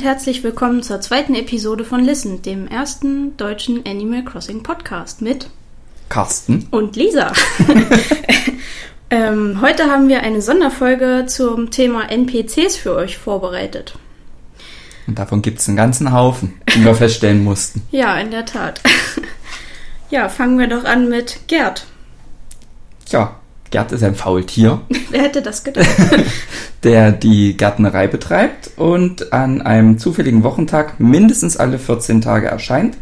Und herzlich willkommen zur zweiten Episode von Listen, dem ersten deutschen Animal Crossing Podcast mit Carsten und Lisa. ähm, heute haben wir eine Sonderfolge zum Thema NPCs für euch vorbereitet. Und davon gibt es einen ganzen Haufen, den wir feststellen mussten. Ja, in der Tat. ja, fangen wir doch an mit Gerd. Tja, Gerd ist ein Faultier. Wer hätte das gedacht? der die Gärtnerei betreibt und an einem zufälligen Wochentag mindestens alle 14 Tage erscheint.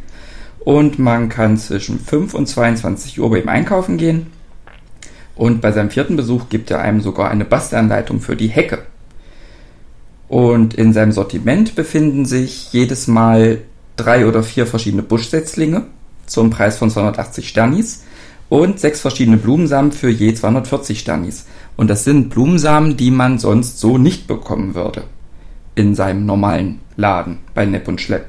Und man kann zwischen 5 und 22 Uhr bei ihm einkaufen gehen. Und bei seinem vierten Besuch gibt er einem sogar eine Bastelanleitung für die Hecke. Und in seinem Sortiment befinden sich jedes Mal drei oder vier verschiedene Buschsetzlinge zum Preis von 280 Sternis und sechs verschiedene Blumensamen für je 240 Sternis. Und das sind Blumensamen, die man sonst so nicht bekommen würde in seinem normalen Laden bei Nepp und Schlepp.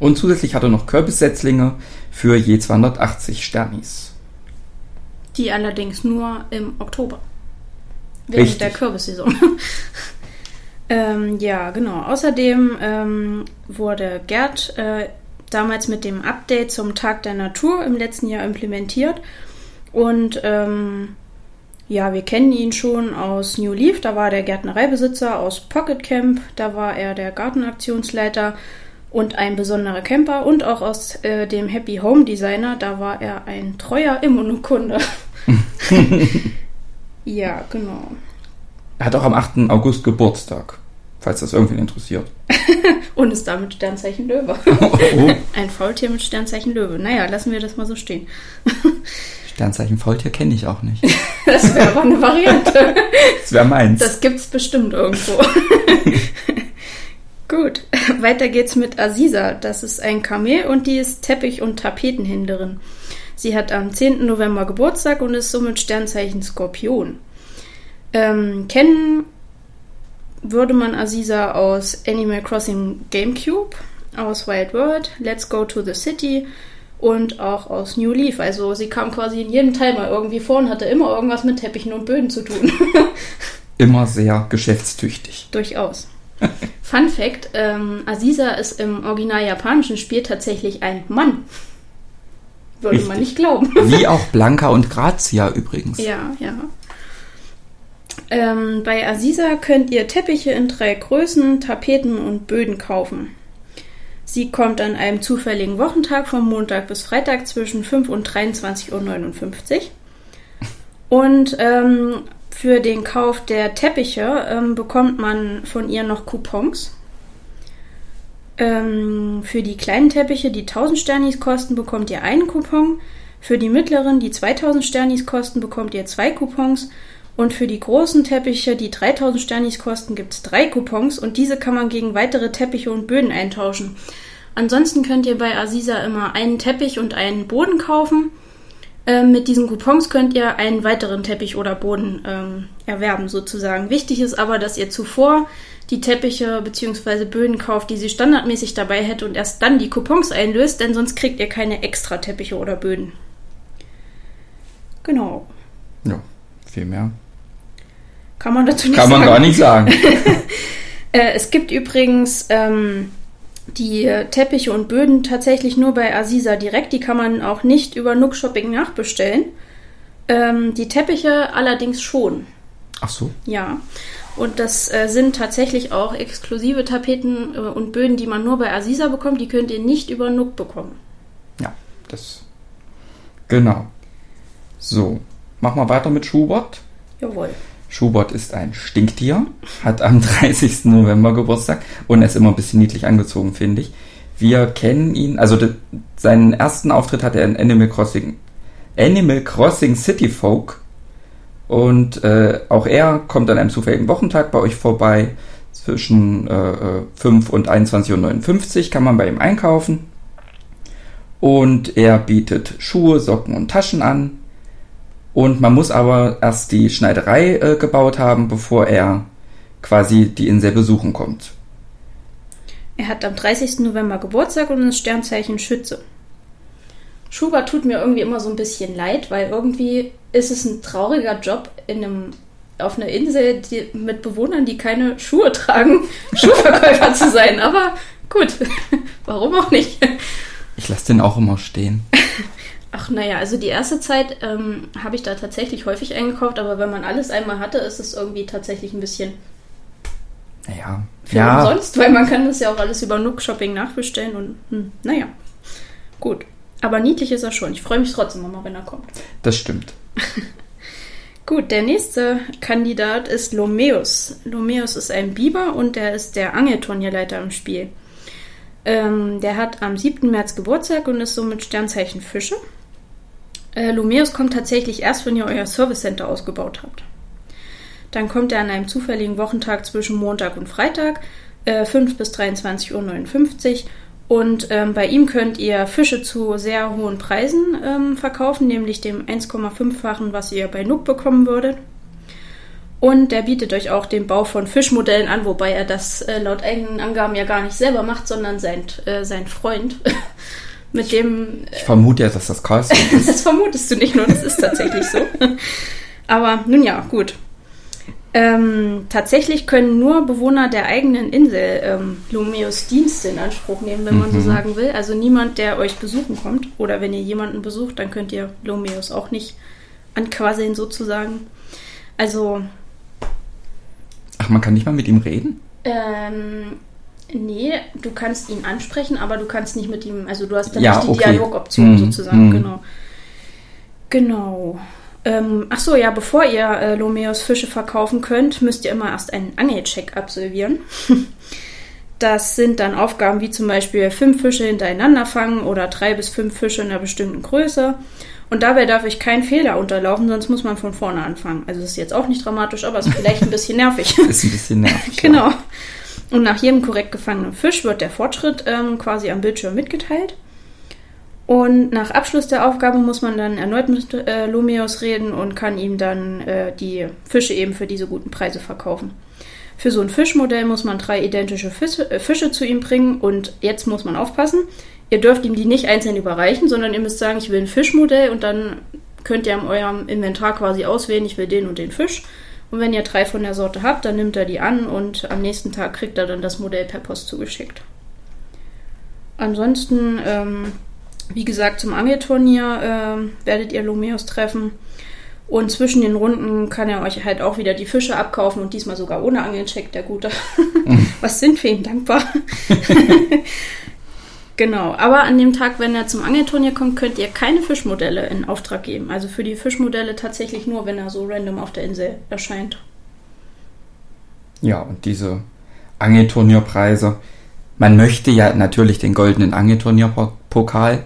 Und zusätzlich hat er noch Kürbissetzlinge für je 280 Sternis. Die allerdings nur im Oktober. Während Richtig. der Kürbissaison. ähm, ja, genau. Außerdem ähm, wurde Gerd äh, damals mit dem Update zum Tag der Natur im letzten Jahr implementiert. Und ähm, ja, wir kennen ihn schon aus New Leaf, da war der Gärtnereibesitzer, aus Pocket Camp, da war er der Gartenaktionsleiter und ein besonderer Camper und auch aus äh, dem Happy Home Designer, da war er ein treuer Immunokunde. ja, genau. Er hat auch am 8. August Geburtstag, falls das irgendwen interessiert. Und ist damit Sternzeichen Löwe. Oh, Ein Faultier mit Sternzeichen Löwe. Naja, lassen wir das mal so stehen. Sternzeichen Faultier kenne ich auch nicht. Das wäre aber eine Variante. Das wäre meins. Das gibt's bestimmt irgendwo. Gut, weiter geht's mit Aziza. Das ist ein Kamel und die ist Teppich- und Tapetenhändlerin. Sie hat am 10. November Geburtstag und ist somit Sternzeichen Skorpion. Ähm, kennen würde man Aziza aus Animal Crossing GameCube, aus Wild World, Let's Go to the City und auch aus New Leaf. Also sie kam quasi in jedem Teil mal irgendwie vor und hatte immer irgendwas mit Teppichen und Böden zu tun. Immer sehr geschäftstüchtig. Durchaus. Fun Fact: ähm, Aziza ist im original japanischen Spiel tatsächlich ein Mann. Würde man Richtig. nicht glauben. Wie auch Blanca und Grazia übrigens. Ja, ja. Ähm, bei Aziza könnt ihr Teppiche in drei Größen, Tapeten und Böden kaufen. Sie kommt an einem zufälligen Wochentag von Montag bis Freitag zwischen 5 und 23.59 Uhr. Und ähm, für den Kauf der Teppiche ähm, bekommt man von ihr noch Coupons. Ähm, für die kleinen Teppiche, die 1000 Sternis kosten, bekommt ihr einen Coupon. Für die mittleren, die 2000 Sternis kosten, bekommt ihr zwei Coupons. Und für die großen Teppiche, die 3000 Sternis kosten, gibt es drei Coupons. Und diese kann man gegen weitere Teppiche und Böden eintauschen. Ansonsten könnt ihr bei Aziza immer einen Teppich und einen Boden kaufen. Ähm, mit diesen Coupons könnt ihr einen weiteren Teppich oder Boden ähm, erwerben, sozusagen. Wichtig ist aber, dass ihr zuvor die Teppiche bzw. Böden kauft, die sie standardmäßig dabei hätte und erst dann die Coupons einlöst, denn sonst kriegt ihr keine extra Teppiche oder Böden. Genau. Ja, viel mehr. Kann man dazu nicht Kann man sagen. gar nicht sagen. Äh, es gibt übrigens ähm, die Teppiche und Böden tatsächlich nur bei Aziza direkt. Die kann man auch nicht über Nook Shopping nachbestellen. Ähm, die Teppiche allerdings schon. Ach so. Ja. Und das äh, sind tatsächlich auch exklusive Tapeten äh, und Böden, die man nur bei Aziza bekommt. Die könnt ihr nicht über Nook bekommen. Ja, das. Genau. So, machen wir weiter mit Schubert. Jawohl. Schubert ist ein Stinktier, hat am 30. November Geburtstag und er ist immer ein bisschen niedlich angezogen, finde ich. Wir kennen ihn, also de, seinen ersten Auftritt hat er in Animal Crossing, Animal Crossing City Folk und äh, auch er kommt an einem zufälligen Wochentag bei euch vorbei. Zwischen äh, 5 und 21.59 Uhr kann man bei ihm einkaufen. Und er bietet Schuhe, Socken und Taschen an. Und man muss aber erst die Schneiderei äh, gebaut haben, bevor er quasi die Insel besuchen kommt. Er hat am 30. November Geburtstag und ist Sternzeichen Schütze. Schubert tut mir irgendwie immer so ein bisschen leid, weil irgendwie ist es ein trauriger Job, in einem auf einer Insel die, mit Bewohnern, die keine Schuhe tragen, Schuhverkäufer zu sein. Aber gut, warum auch nicht? Ich lasse den auch immer stehen. Ach naja, also die erste Zeit ähm, habe ich da tatsächlich häufig eingekauft, aber wenn man alles einmal hatte, ist es irgendwie tatsächlich ein bisschen Naja. für Ja. umsonst, weil man kann das ja auch alles über Nook Shopping nachbestellen und hm, naja, gut. Aber niedlich ist er schon. Ich freue mich trotzdem immer, wenn er kommt. Das stimmt. Gut, der nächste Kandidat ist Lomeus. Lomeus ist ein Biber und der ist der Angelturnierleiter im Spiel. Ähm, der hat am 7. März Geburtstag und ist somit Sternzeichen Fische. Äh, Lomeus kommt tatsächlich erst, wenn ihr euer Service Center ausgebaut habt. Dann kommt er an einem zufälligen Wochentag zwischen Montag und Freitag, äh, 5 bis 23.59 Uhr. Und ähm, bei ihm könnt ihr Fische zu sehr hohen Preisen ähm, verkaufen, nämlich dem 1,5-fachen, was ihr bei Nook bekommen würdet. Und der bietet euch auch den Bau von Fischmodellen an, wobei er das äh, laut eigenen Angaben ja gar nicht selber macht, sondern sein, äh, sein Freund. Mit dem Ich vermute ja, dass das Carlson ist. das vermutest du nicht nur, das ist tatsächlich so. Aber nun ja, gut. Ähm, tatsächlich können nur Bewohner der eigenen Insel ähm, Lomeos Dienste in Anspruch nehmen, wenn man so Mhm. sagen will. Also niemand, der euch besuchen kommt. Oder wenn ihr jemanden besucht, dann könnt ihr Lomeos auch nicht anquasseln sozusagen. Also, Ach, man kann nicht mal mit ihm reden? ähm, nee, du kannst ihn ansprechen, aber du kannst nicht mit ihm, also du hast dann Ja, nicht die okay. Dialogoption Mhm, sozusagen, mhm. genau. Genau. Ähm, ach so, ja, bevor ihr äh, Lomeos Fische verkaufen könnt, müsst ihr immer erst einen Angelcheck absolvieren. Das sind dann Aufgaben wie zum Beispiel fünf Fische hintereinander fangen oder drei bis fünf Fische in einer bestimmten Größe. Und dabei darf euch kein Fehler unterlaufen, sonst muss man von vorne anfangen. Also das ist jetzt auch nicht dramatisch, aber es ist vielleicht ein bisschen nervig. Ist ein bisschen nervig. ja. Und nach jedem korrekt gefangenen Fisch wird der Fortschritt ähm, quasi am Bildschirm mitgeteilt. Und nach Abschluss der Aufgabe muss man dann erneut mit äh, Lomeos reden und kann ihm dann äh, die Fische eben für diese guten Preise verkaufen. Für so ein Fischmodell muss man drei identische Fische, äh, Fische zu ihm bringen und jetzt muss man aufpassen. Ihr dürft ihm die nicht einzeln überreichen, sondern ihr müsst sagen, ich will ein Fischmodell und dann könnt ihr in eurem Inventar quasi auswählen, ich will den und den Fisch. Und wenn ihr drei von der Sorte habt, dann nimmt er die an und am nächsten Tag kriegt er dann das Modell per Post zugeschickt. Ansonsten, ähm, wie gesagt, zum Angelturnier ähm, werdet ihr Lomeos treffen. Und zwischen den Runden kann er euch halt auch wieder die Fische abkaufen und diesmal sogar ohne Angelcheck, der Gute. Was sind wir ihm dankbar? genau, aber an dem Tag, wenn er zum Angelturnier kommt, könnt ihr keine Fischmodelle in Auftrag geben. Also für die Fischmodelle tatsächlich nur, wenn er so random auf der Insel erscheint. Ja, und diese Angelturnierpreise. Man möchte ja natürlich den goldenen Angelturnierpokal.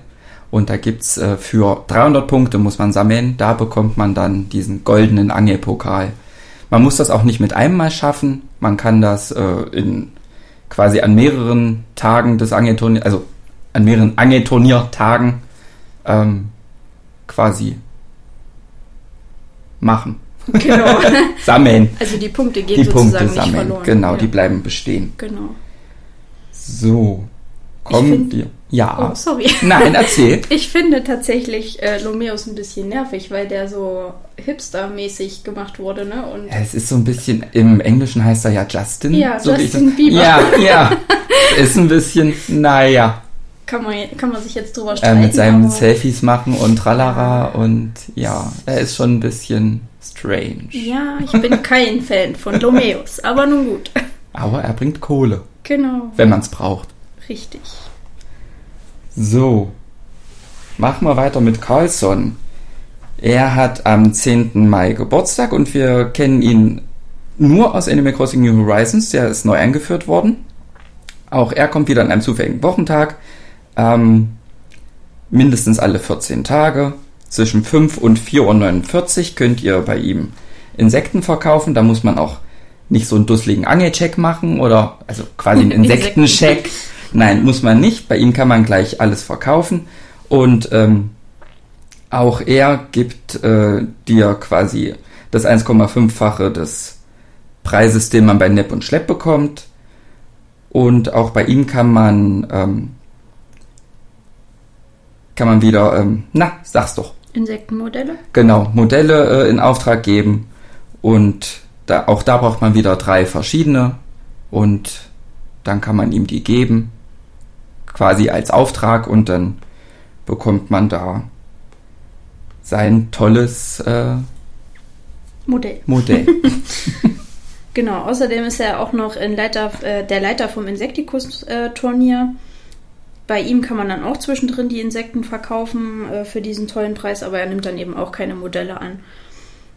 Und da gibt's äh, für 300 Punkte muss man sammeln. Da bekommt man dann diesen goldenen Angelpokal. Man muss das auch nicht mit einem Mal schaffen. Man kann das äh, in quasi an mehreren Tagen des Angelturniers, also an mehreren Angelturniertagen ähm, quasi machen. Genau. Sammeln. Also die Punkte gehen Die sozusagen Punkte nicht sammeln. verloren. Genau, ja. die bleiben bestehen. Genau. So. Kommen wir. Ja. Oh, sorry. Nein, erzähl. Ich finde tatsächlich äh, Lomeos ein bisschen nervig, weil der so hipstermäßig gemacht wurde, ne? Und Es ist so ein bisschen, im Englischen heißt er ja Justin. Ja, so Justin Bieber. Ja, ja. ist ein bisschen, naja, kann man, kann man sich jetzt drüber äh, streiten. mit seinen Selfies machen und tralala und ja, er ist schon ein bisschen strange. Ja, ich bin kein Fan von Lomeos, aber nun gut. Aber er bringt Kohle, Genau. wenn man es braucht. Richtig. So, machen wir weiter mit Carlson. Er hat am 10. Mai Geburtstag und wir kennen ihn nur aus Animal Crossing New Horizons. Der ist neu eingeführt worden. Auch er kommt wieder an einem zufälligen Wochentag. Ähm, mindestens alle 14 Tage. Zwischen 5 und 4.49 Uhr könnt ihr bei ihm Insekten verkaufen. Da muss man auch nicht so einen dusseligen Angelcheck machen oder also quasi einen Insekten. Insektencheck. Nein, muss man nicht. Bei ihm kann man gleich alles verkaufen. Und ähm, auch er gibt äh, dir quasi das 1,5-fache des Preises, den man bei Nepp und Schlepp bekommt. Und auch bei ihm kann man ähm, kann man wieder, ähm, na, sag's doch, Insektenmodelle? genau, Modelle äh, in Auftrag geben und da, auch da braucht man wieder drei verschiedene und dann kann man ihm die geben, quasi als Auftrag und dann bekommt man da sein tolles äh, Modell. Modell. genau, außerdem ist er auch noch Leiter, äh, der Leiter vom Insektikus-Turnier. Bei ihm kann man dann auch zwischendrin die Insekten verkaufen äh, für diesen tollen Preis, aber er nimmt dann eben auch keine Modelle an.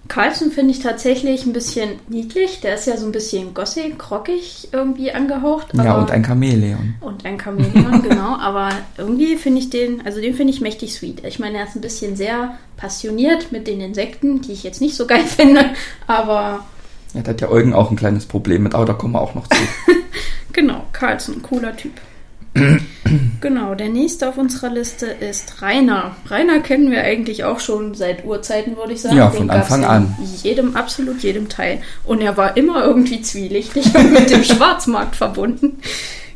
Carlson finde ich tatsächlich ein bisschen niedlich. Der ist ja so ein bisschen gossig, krockig irgendwie angehaucht. ja, und ein Chamäleon. Und ein Chamäleon, genau. Aber irgendwie finde ich den, also den finde ich mächtig sweet. Ich meine, er ist ein bisschen sehr passioniert mit den Insekten, die ich jetzt nicht so geil finde, aber. Ja, da hat ja Eugen auch ein kleines Problem mit, aber da kommen wir auch noch zu. genau, Carlson, cooler Typ. genau, der nächste auf unserer Liste ist Rainer. Rainer kennen wir eigentlich auch schon seit Urzeiten, würde ich sagen. Ja, von Den Anfang an. Jedem, absolut jedem Teil. Und er war immer irgendwie zwielichtig und mit dem Schwarzmarkt verbunden.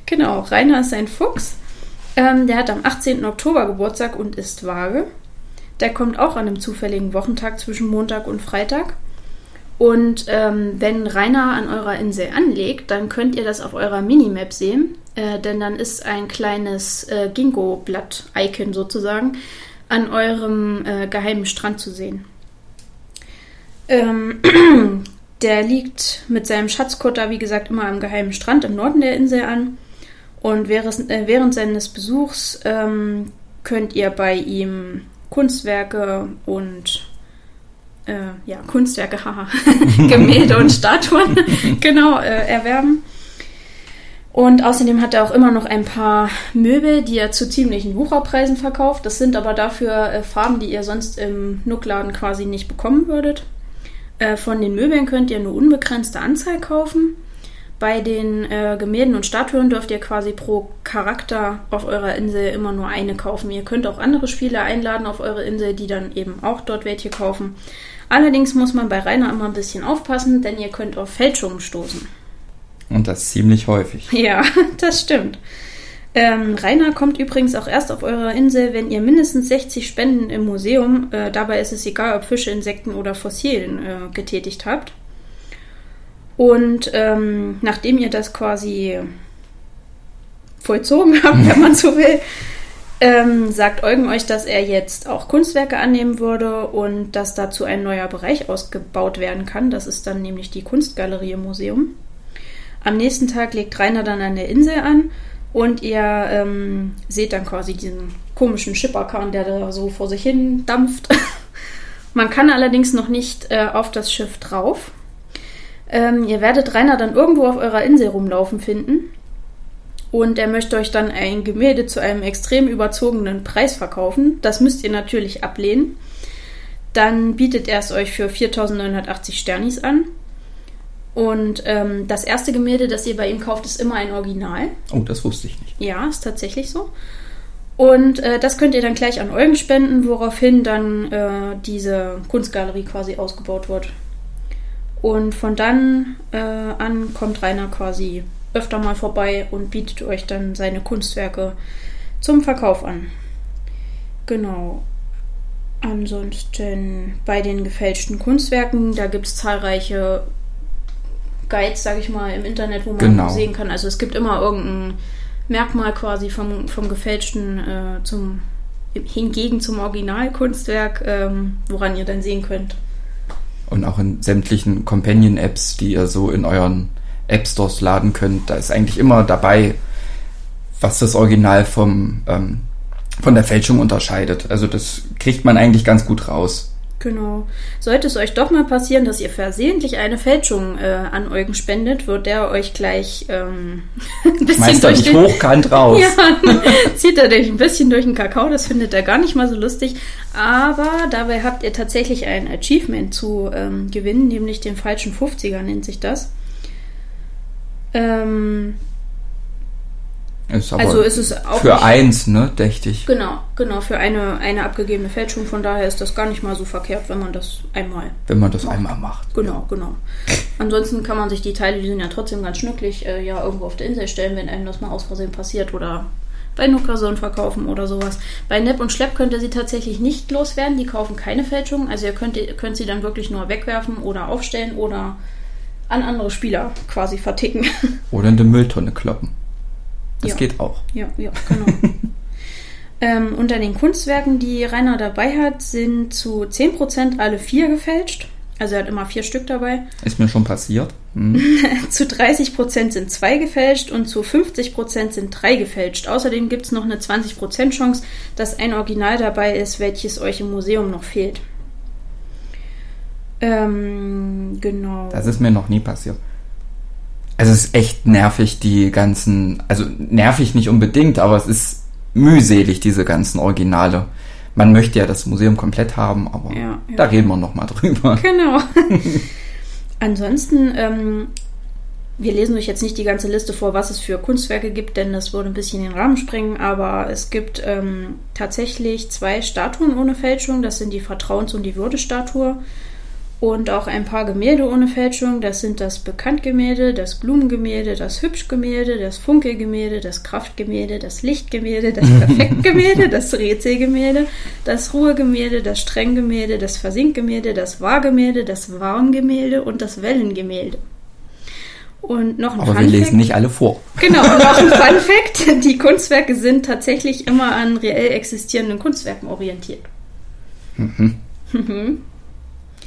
Genau, Rainer ist ein Fuchs. Ähm, der hat am 18. Oktober Geburtstag und ist vage. Der kommt auch an einem zufälligen Wochentag zwischen Montag und Freitag. Und ähm, wenn Rainer an eurer Insel anlegt, dann könnt ihr das auf eurer Minimap sehen. Äh, denn dann ist ein kleines äh, Ginkgo-Blatt-Icon sozusagen an eurem äh, geheimen Strand zu sehen. Ähm, der liegt mit seinem Schatzkutter, wie gesagt, immer am geheimen Strand im Norden der Insel an. Und während, äh, während seines Besuchs ähm, könnt ihr bei ihm Kunstwerke und äh, ja, Kunstwerke, haha, Gemälde und Statuen genau äh, erwerben. Und außerdem hat er auch immer noch ein paar Möbel, die er zu ziemlichen Wucherpreisen verkauft. Das sind aber dafür äh, Farben, die ihr sonst im Nuckladen quasi nicht bekommen würdet. Äh, von den Möbeln könnt ihr eine unbegrenzte Anzahl kaufen. Bei den äh, Gemälden und Statuen dürft ihr quasi pro Charakter auf eurer Insel immer nur eine kaufen. Ihr könnt auch andere Spieler einladen auf eure Insel, die dann eben auch dort welche kaufen. Allerdings muss man bei Rainer immer ein bisschen aufpassen, denn ihr könnt auf Fälschungen stoßen. Und das ziemlich häufig. Ja, das stimmt. Ähm, Rainer kommt übrigens auch erst auf eurer Insel, wenn ihr mindestens 60 Spenden im Museum, äh, dabei ist es egal, ob Fische, Insekten oder Fossilien, äh, getätigt habt. Und ähm, nachdem ihr das quasi vollzogen habt, wenn man so will, ähm, sagt Eugen euch, dass er jetzt auch Kunstwerke annehmen würde und dass dazu ein neuer Bereich ausgebaut werden kann. Das ist dann nämlich die Kunstgalerie im Museum. Am nächsten Tag legt Rainer dann an der Insel an und ihr ähm, seht dann quasi diesen komischen Schipperkahn, der da so vor sich hin dampft. Man kann allerdings noch nicht äh, auf das Schiff drauf. Ähm, ihr werdet Rainer dann irgendwo auf eurer Insel rumlaufen finden. Und er möchte euch dann ein Gemälde zu einem extrem überzogenen Preis verkaufen. Das müsst ihr natürlich ablehnen. Dann bietet er es euch für 4980 Sternis an. Und ähm, das erste Gemälde, das ihr bei ihm kauft, ist immer ein Original. Oh, das wusste ich nicht. Ja, ist tatsächlich so. Und äh, das könnt ihr dann gleich an Eugen spenden, woraufhin dann äh, diese Kunstgalerie quasi ausgebaut wird. Und von dann äh, an kommt Rainer quasi öfter mal vorbei und bietet euch dann seine Kunstwerke zum Verkauf an. Genau. Ansonsten bei den gefälschten Kunstwerken, da gibt es zahlreiche Guides, sage ich mal, im Internet, wo man genau. sehen kann. Also es gibt immer irgendein Merkmal quasi vom, vom gefälschten äh, zum hingegen zum Originalkunstwerk, ähm, woran ihr dann sehen könnt. Und auch in sämtlichen Companion-Apps, die ihr so in euren App Stores laden könnt, da ist eigentlich immer dabei, was das Original vom, ähm, von der Fälschung unterscheidet. Also das kriegt man eigentlich ganz gut raus. Genau. Sollte es euch doch mal passieren, dass ihr versehentlich eine Fälschung äh, an Eugen spendet, wird der euch gleich ähm, ein bisschen Meister durch den, hochkant raus. ja, zieht er durch ein bisschen durch den Kakao. Das findet er gar nicht mal so lustig. Aber dabei habt ihr tatsächlich ein Achievement zu ähm, gewinnen, nämlich den falschen 50er nennt sich das. Ähm, ist also ist es auch für nicht, eins, ne, dächtig. Genau, genau, für eine, eine abgegebene Fälschung. Von daher ist das gar nicht mal so verkehrt, wenn man das einmal Wenn man das macht. einmal macht. Genau, genau. Ansonsten kann man sich die Teile, die sind ja trotzdem ganz schnucklig, äh, ja irgendwo auf der Insel stellen, wenn einem das mal aus Versehen passiert oder bei Nukason verkaufen oder sowas. Bei Nepp und Schlepp könnt ihr sie tatsächlich nicht loswerden. Die kaufen keine Fälschungen. Also ihr könnt, ihr könnt sie dann wirklich nur wegwerfen oder aufstellen oder an andere Spieler quasi verticken. Oder in die Mülltonne kloppen. Das Ja. geht auch. Ja, ja, genau. ähm, unter den Kunstwerken, die Rainer dabei hat, sind zu 10% alle vier gefälscht. Also er hat immer vier Stück dabei. Ist mir schon passiert. Hm. Zu 30% sind zwei gefälscht und zu 50% sind drei gefälscht. Außerdem gibt es noch eine 20% Chance, dass ein Original dabei ist, welches euch im Museum noch fehlt. Ähm, genau. Das ist mir noch nie passiert. Also es ist echt nervig, die ganzen, also nervig nicht unbedingt, aber es ist mühselig, diese ganzen Originale. Man möchte ja das Museum komplett haben, aber Ja, ja. da reden wir nochmal drüber. Genau. Ansonsten, ähm, wir lesen euch jetzt nicht die ganze Liste vor, was es für Kunstwerke gibt, denn das würde ein bisschen den Rahmen sprengen, aber es gibt ähm, tatsächlich zwei Statuen ohne Fälschung, das sind die Vertrauens- und die Würdestatue. Und auch ein paar Gemälde ohne Fälschung, das sind das Bekanntgemälde, das Blumengemälde, das Hübschgemälde, das Funkelgemälde, das Kraftgemälde, das Lichtgemälde, das Perfektgemälde, das Rätselgemälde, das Ruhegemälde, das Strenggemälde, das Versinkgemälde, das Wahrgemälde, das Warmgemälde und das Wellengemälde. Und noch ein Aber wir Fun lesen Fact. nicht alle vor. Genau, und noch ein Fun Fact. Die Kunstwerke sind tatsächlich immer an reell existierenden Kunstwerken orientiert.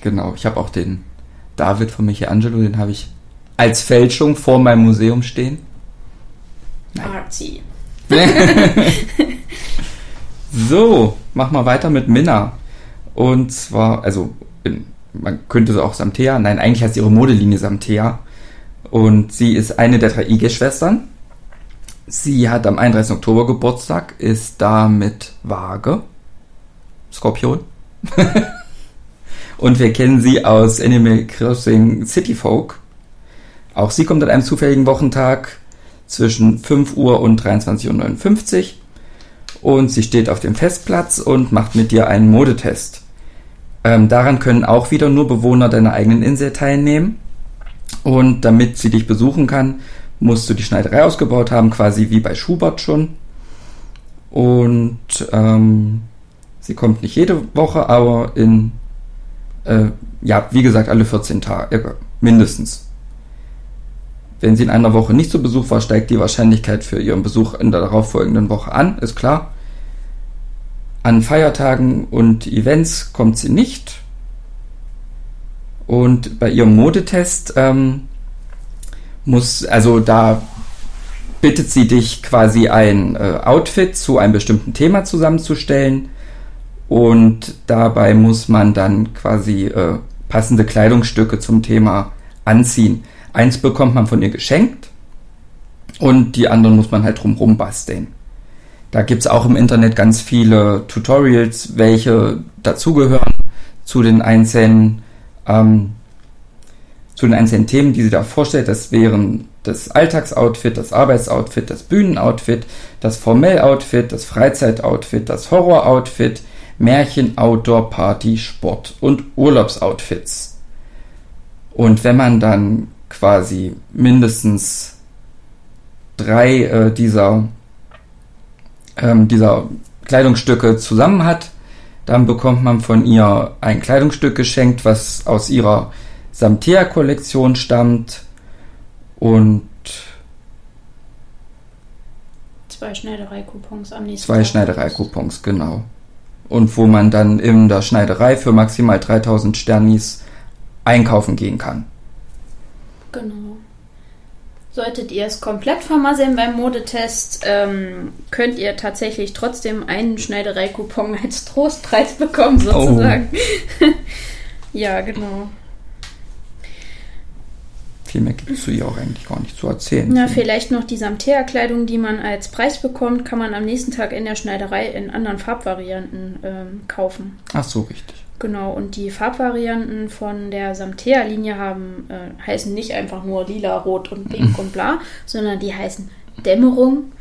Genau, ich habe auch den David von Michelangelo, den habe ich als Fälschung vor meinem Museum stehen. Artsy. So, mach mal weiter mit Minna. Und zwar, also, in, man könnte sie auch Samtea, nein, eigentlich heißt ihre Modelinie Samtea. Und sie ist eine der drei IG-Schwestern. Sie hat am 31. Oktober Geburtstag, ist da mit Waage, Skorpion. Und wir kennen sie aus Animal Crossing City Folk. Auch sie kommt an einem zufälligen Wochentag zwischen 5 Uhr und 23.59 Uhr. Und sie steht auf dem Festplatz und macht mit dir einen Modetest. Ähm, daran können auch wieder nur Bewohner deiner eigenen Insel teilnehmen. Und damit sie dich besuchen kann, musst du die Schneiderei ausgebaut haben, quasi wie bei Schubert schon. Und ähm, sie kommt nicht jede Woche, aber in, äh, ja, wie gesagt, alle 14 Tage, äh, mindestens. Wenn sie in einer Woche nicht zu Besuch war, steigt die Wahrscheinlichkeit für ihren Besuch in der darauffolgenden Woche an, ist klar. An Feiertagen und Events kommt sie nicht. Und bei ihrem Modetest ähm, muss, also da bittet sie dich quasi ein äh, Outfit zu einem bestimmten Thema zusammenzustellen. Und dabei muss man dann quasi äh, passende Kleidungsstücke zum Thema anziehen. Eins bekommt man von ihr geschenkt und die anderen muss man halt drumrum basteln. Da gibt's auch im Internet ganz viele Tutorials, welche dazugehören zu den einzelnen ähm, zu den einzelnen Themen, die sie da vorstellt. Das wären das Alltagsoutfit, das Arbeitsoutfit, das Bühnenoutfit, das Formelloutfit, das Freizeitoutfit, das Horroroutfit, Märchen, Outdoor, Party, Sport und Urlaubsoutfits. Und wenn man dann quasi mindestens drei äh, dieser, ähm, dieser Kleidungsstücke zusammen hat, dann bekommt man von ihr ein Kleidungsstück geschenkt, was aus ihrer Samtea-Kollektion stammt und Zwei Schneidereikupons am nächsten zwei Tag. Schneidereikupons, genau. Und wo man dann in der Schneiderei für maximal 3000 Sternis einkaufen gehen kann. Genau. Solltet ihr es komplett vermasseln beim Modetest, ähm, könnt ihr tatsächlich trotzdem einen Schneidereikupon als Trostpreis bekommen, sozusagen. ja, genau. Viel mehr gibt es zu ihr auch eigentlich gar nicht zu erzählen. Na, vielleicht noch die Samtea-Kleidung, die man als Preis bekommt, kann man am nächsten Tag in der Schneiderei in anderen Farbvarianten ähm, kaufen. Ach so, richtig. Genau, und die Farbvarianten von der Samtea-Linie haben, äh, heißen nicht einfach nur lila, rot und pink und bla, sondern die heißen Dämmerung,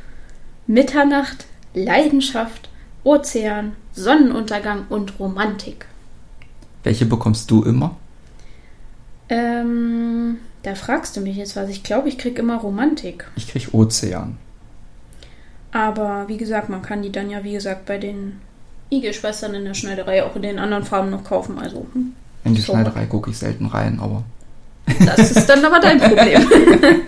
Mitternacht, Leidenschaft, Ozean, Sonnenuntergang und Romantik. Welche bekommst du immer? Ähm, da fragst du mich jetzt was. Ich glaube, ich krieg immer Romantik. Ich krieg Ozean. Aber wie gesagt, man kann die dann ja, wie gesagt, bei den IG-Schwestern in der Schneiderei auch in den anderen Farben noch kaufen. Also, hm. In die So. Schneiderei gucke ich selten rein, aber Das ist dann aber dein Problem.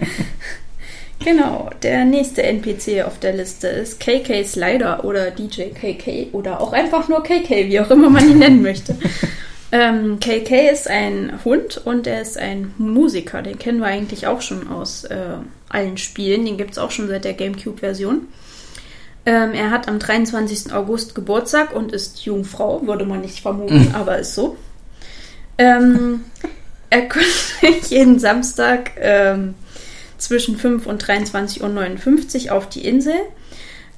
genau, der nächste NPC auf der Liste ist KK Slider oder DJ KK oder auch einfach nur KK, wie auch immer man ihn nennen möchte. Ähm, KK ist ein Hund und er ist ein Musiker. Den kennen wir eigentlich auch schon aus äh, allen Spielen. Den gibt es auch schon seit der GameCube-Version. Ähm, er hat am 23. August Geburtstag und ist Jungfrau, würde man nicht vermuten, mhm. aber ist so. Ähm, er kommt jeden Samstag ähm, zwischen 5 und 23.59 Uhr auf die Insel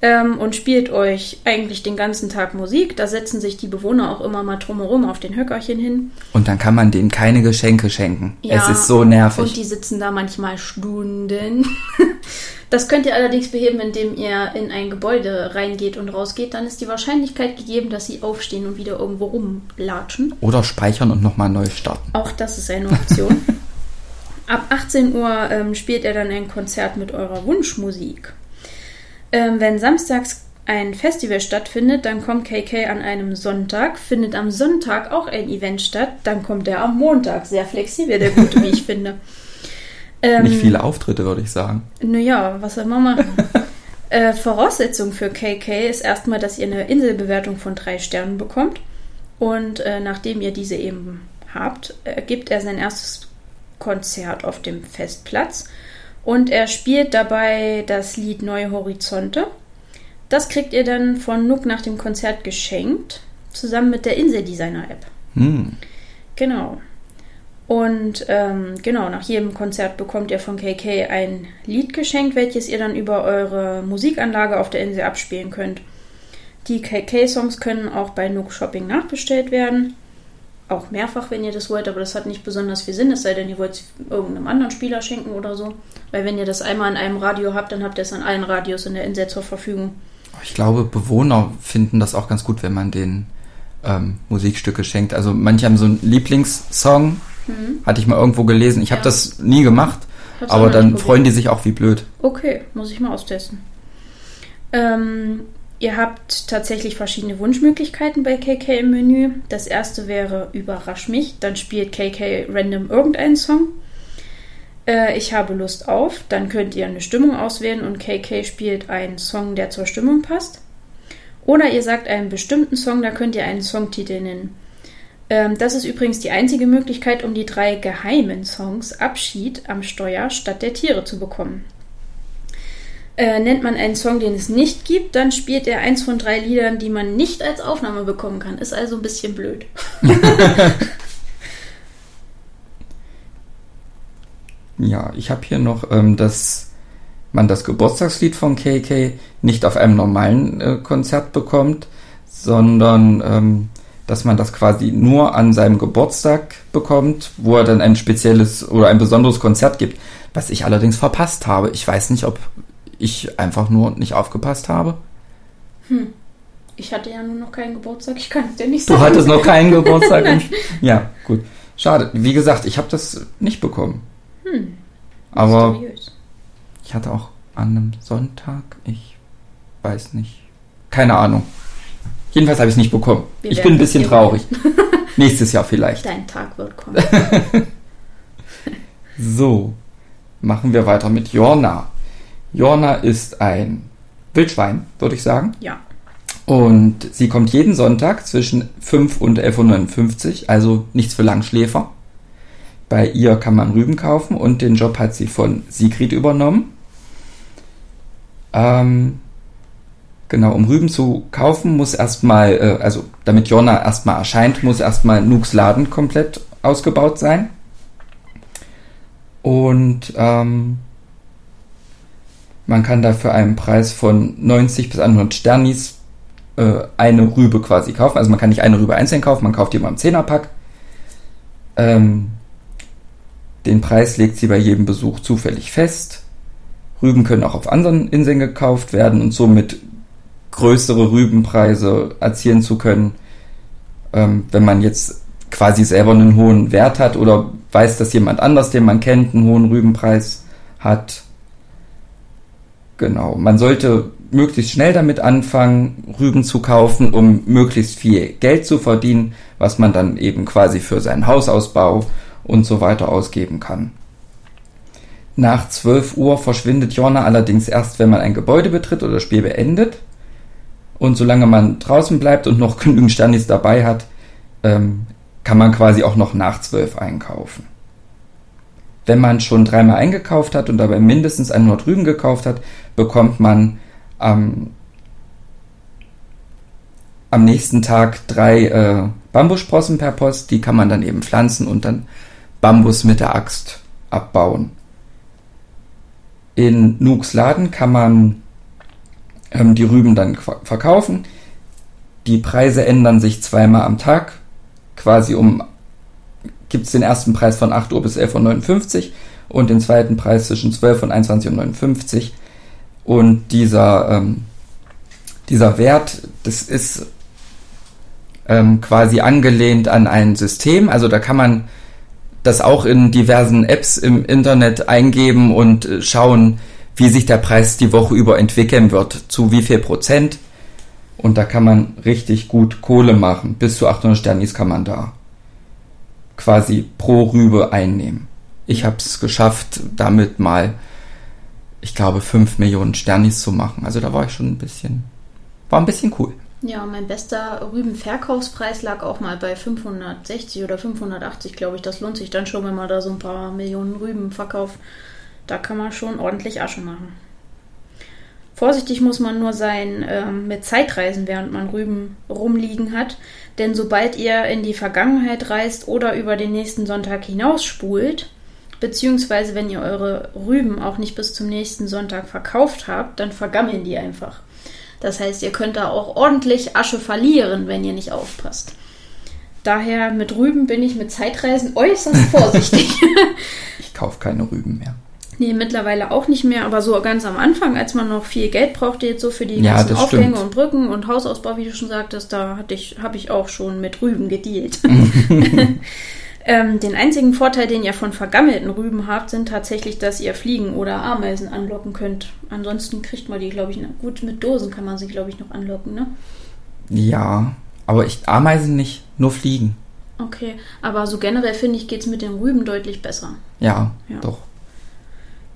ähm, und spielt euch eigentlich den ganzen Tag Musik. Da setzen sich die Bewohner auch immer mal drumherum auf den Höckerchen hin. Und dann kann man denen keine Geschenke schenken. Ja, es ist so nervig. Und die sitzen da manchmal Stunden. Das könnt ihr allerdings beheben, indem ihr in ein Gebäude reingeht und rausgeht. Dann ist die Wahrscheinlichkeit gegeben, dass sie aufstehen und wieder irgendwo rumlatschen. Oder speichern und nochmal neu starten. Auch das ist eine Option. Ab 18 Uhr ähm, spielt er dann ein Konzert mit eurer Wunschmusik. Ähm, wenn samstags ein Festival stattfindet, dann kommt KK an einem Sonntag. Findet am Sonntag auch ein Event statt, dann kommt er am Montag. Sehr flexibel, der Gute, wie ich finde. Ähm, Nicht viele Auftritte, würde ich sagen. Naja, was soll man machen? äh, Voraussetzung für KK ist erstmal, dass ihr eine Inselbewertung von drei Sternen bekommt. Und äh, nachdem ihr diese eben habt, äh, gibt er sein erstes Konzert auf dem Festplatz. Und er spielt dabei das Lied Neue Horizonte. Das kriegt ihr dann von Nook nach dem Konzert geschenkt, zusammen mit der Inseldesigner-App. Hm. Genau. Und ähm, genau, nach jedem Konzert bekommt ihr von KK ein Lied geschenkt, welches ihr dann über eure Musikanlage auf der Insel abspielen könnt. Die KK-Songs können auch bei Nook Shopping nachbestellt werden. Auch mehrfach, wenn ihr das wollt, aber das hat nicht besonders viel Sinn, es sei denn, ihr wollt es irgendeinem anderen Spieler schenken oder so. Weil wenn ihr das einmal in einem Radio habt, dann habt ihr es an allen Radios in der Insel zur Verfügung. Ich glaube, Bewohner finden das auch ganz gut, wenn man den ähm, Musikstücke schenkt. Also manche haben so einen Lieblingssong, Mhm. Hatte ich mal irgendwo gelesen. Ich ja. habe das nie gemacht, Hab's aber dann freuen die sich auch wie blöd. Okay, muss ich mal austesten. Ähm, ihr habt tatsächlich verschiedene Wunschmöglichkeiten bei KK im Menü. Das erste wäre Überrasch mich. Dann spielt KK random irgendeinen Song. Äh, ich habe Lust auf. Dann könnt ihr eine Stimmung auswählen und KK spielt einen Song, der zur Stimmung passt. Oder ihr sagt einen bestimmten Song, da könnt ihr einen Songtitel nennen. Ähm, das ist übrigens die einzige Möglichkeit, um die drei geheimen Songs Abschied am Steuer statt der Tiere zu bekommen. Äh, nennt man einen Song, den es nicht gibt, dann spielt er eins von drei Liedern, die man nicht als Aufnahme bekommen kann. Ist also ein bisschen blöd. ja, ich habe hier noch, ähm, dass man das Geburtstagslied von KK nicht auf einem normalen äh, Konzert bekommt, sondern ähm, dass man das quasi nur an seinem Geburtstag bekommt, wo er dann ein spezielles oder ein besonderes Konzert gibt, was ich allerdings verpasst habe. Ich weiß nicht, ob ich einfach nur nicht aufgepasst habe. Hm. Ich hatte ja nur noch keinen Geburtstag, ich kann es dir nicht sagen. Du hattest noch keinen Geburtstag? ja, gut. Schade. Wie gesagt, ich habe das nicht bekommen. Hm. Aber Mysteriös. ich hatte auch an einem Sonntag, ich weiß nicht. Keine Ahnung. Jedenfalls habe ich es nicht bekommen. Wir ich bin ein bisschen traurig. Nächstes Jahr vielleicht. Dein Tag wird kommen. so, machen wir weiter mit Jorna. Jorna ist ein Wildschwein, würde ich sagen. Ja. Und sie kommt jeden Sonntag zwischen 5 und 11.59 Uhr, also nichts für Langschläfer. Bei ihr kann man Rüben kaufen und den Job hat sie von Sigrid übernommen. Ähm, Genau, um Rüben zu kaufen, muss erstmal, äh, also damit Jonna erstmal erscheint, muss erstmal Nooks Laden komplett ausgebaut sein. Und ähm, man kann dafür einen Preis von 90 bis 100 Sternis äh, eine Rübe quasi kaufen. Also man kann nicht eine Rübe einzeln kaufen, man kauft die immer im Zehnerpack. Ähm, den Preis legt sie bei jedem Besuch zufällig fest. Rüben können auch auf anderen Inseln gekauft werden und somit größere Rübenpreise erzielen zu können, ähm, wenn man jetzt quasi selber einen hohen Wert hat oder weiß, dass jemand anders, den man kennt, einen hohen Rübenpreis hat. Genau. Man sollte möglichst schnell damit anfangen, Rüben zu kaufen, um möglichst viel Geld zu verdienen, was man dann eben quasi für seinen Hausausbau und so weiter ausgeben kann. Nach 12 Uhr verschwindet Jorna allerdings erst, wenn man ein Gebäude betritt oder das Spiel beendet. Und solange man draußen bleibt und noch genügend Sternis dabei hat, ähm, kann man quasi auch noch nach 12 einkaufen. Wenn man schon dreimal eingekauft hat und dabei mindestens 100 Rüben gekauft hat, bekommt man ähm, am nächsten Tag drei äh, Bambussprossen per Post. Die kann man dann eben pflanzen und dann Bambus mit der Axt abbauen. In Nooks Laden kann man ähm, die Rüben dann verkaufen. Die Preise ändern sich zweimal am Tag. Quasi um gibt es den ersten Preis von 8 Uhr bis 11.59 Uhr und den zweiten Preis zwischen 12 und 21.59 Uhr. Und dieser, ähm, dieser Wert, das ist ähm, quasi angelehnt an ein System. Also da kann man das auch in diversen Apps im Internet eingeben und äh, schauen, wie sich der Preis die Woche über entwickeln wird, zu wie viel Prozent. Und da kann man richtig gut Kohle machen. Bis zu 800 Sternis kann man da quasi pro Rübe einnehmen. Ich habe es geschafft, damit mal, ich glaube, 5 Millionen Sternis zu machen. Also da war ich schon ein bisschen, war ein bisschen cool. Ja, mein bester Rübenverkaufspreis lag auch mal bei 560 oder 580, glaube ich. Das lohnt sich dann schon, wenn man da so ein paar Millionen Rüben verkauft. Da kann man schon ordentlich Asche machen. Vorsichtig muss man nur sein äh, mit Zeitreisen, während man Rüben rumliegen hat. Denn sobald ihr in die Vergangenheit reist oder über den nächsten Sonntag hinausspult, beziehungsweise wenn ihr eure Rüben auch nicht bis zum nächsten Sonntag verkauft habt, dann vergammeln die einfach. Das heißt, ihr könnt da auch ordentlich Asche verlieren, wenn ihr nicht aufpasst. Daher mit Rüben bin ich mit Zeitreisen äußerst vorsichtig. ich kaufe keine Rüben mehr. Nee, mittlerweile auch nicht mehr, aber so ganz am Anfang, als man noch viel Geld brauchte, jetzt so für die ja, ganzen Aufgänge stimmt. und Brücken und Hausausbau, wie du schon sagtest, da hatte ich, habe ich auch schon mit Rüben gedealt. ähm, den einzigen Vorteil, den ihr von vergammelten Rüben habt, sind tatsächlich, dass ihr Fliegen oder Ameisen anlocken könnt. Ansonsten kriegt man die, glaube ich, gut mit Dosen kann man sie, glaube ich, noch anlocken, ne? Ja, aber ich Ameisen nicht, nur Fliegen. Okay, aber so generell finde ich, geht es mit den Rüben deutlich besser. Ja, ja. doch.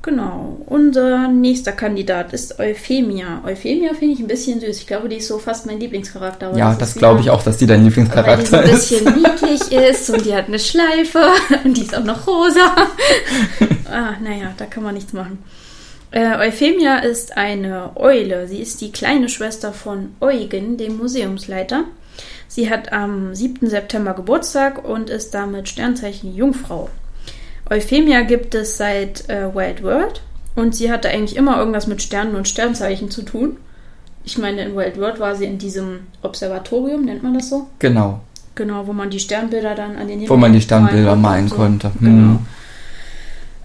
Genau. Unser nächster Kandidat ist Euphemia. Euphemia finde ich ein bisschen süß. Ich glaube, die ist so fast mein Lieblingscharakter. Ja, das, das glaube ich auch, dass die dein Lieblingscharakter ist. Weil die so ein bisschen niedlich ist und die hat eine Schleife und die ist auch noch rosa. ah, naja, da kann man nichts machen. Äh, Euphemia ist eine Eule. Sie ist die kleine Schwester von Eugen, dem Museumsleiter. Sie hat am 7. September Geburtstag und ist damit Sternzeichen Jungfrau. Euphemia gibt es seit äh, Wild World und sie hatte eigentlich immer irgendwas mit Sternen und Sternzeichen zu tun. Ich meine, in Wild World war sie in diesem Observatorium, nennt man das so? Genau. Genau, wo man die Sternbilder dann an den Himmel Wo man die Sternbilder malen so. konnte. Genau. Mhm.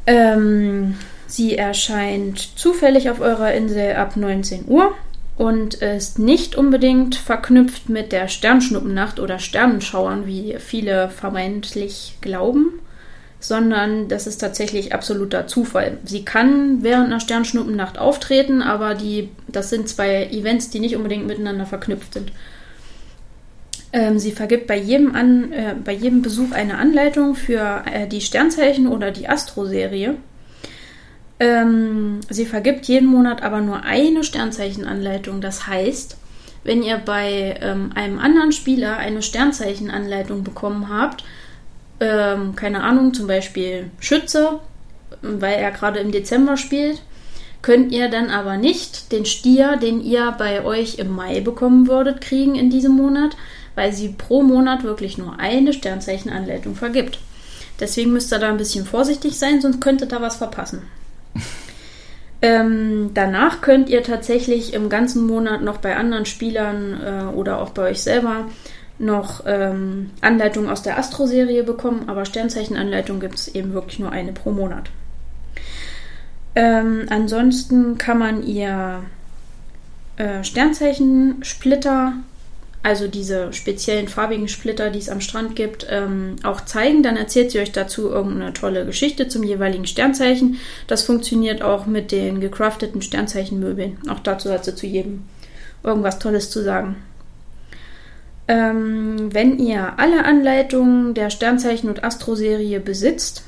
Ähm, sie erscheint zufällig auf eurer Insel ab 19 Uhr und ist nicht unbedingt verknüpft mit der Sternschnuppennacht oder Sternenschauern, wie viele vermeintlich glauben sondern das ist tatsächlich absoluter Zufall. Sie kann während einer Sternschnuppennacht auftreten, aber die, das sind zwei Events, die nicht unbedingt miteinander verknüpft sind. Ähm, sie vergibt bei jedem, An, äh, bei jedem Besuch eine Anleitung für äh, die Sternzeichen oder die Astro-Serie. Ähm, sie vergibt jeden Monat aber nur eine Sternzeichenanleitung. Das heißt, wenn ihr bei ähm, einem anderen Spieler eine Sternzeichenanleitung bekommen habt, ähm, keine Ahnung, zum Beispiel Schütze, weil er gerade im Dezember spielt, könnt ihr dann aber nicht den Stier, den ihr bei euch im Mai bekommen würdet, kriegen in diesem Monat, weil sie pro Monat wirklich nur eine Sternzeichenanleitung vergibt. Deswegen müsst ihr da ein bisschen vorsichtig sein, sonst könntet ihr was verpassen. ähm, danach könnt ihr tatsächlich im ganzen Monat noch bei anderen Spielern äh, oder auch bei euch selber noch ähm, Anleitungen aus der Astro-Serie bekommen, aber Sternzeichenanleitung gibt es eben wirklich nur eine pro Monat. Ähm, ansonsten kann man ihr äh, Sternzeichensplitter, also diese speziellen farbigen Splitter, die es am Strand gibt, ähm, auch zeigen. Dann erzählt sie euch dazu irgendeine tolle Geschichte zum jeweiligen Sternzeichen. Das funktioniert auch mit den gecrafteten Sternzeichenmöbeln. Auch dazu hat sie zu jedem irgendwas Tolles zu sagen. Ähm, wenn ihr alle Anleitungen der Sternzeichen- und Astro-Serie besitzt,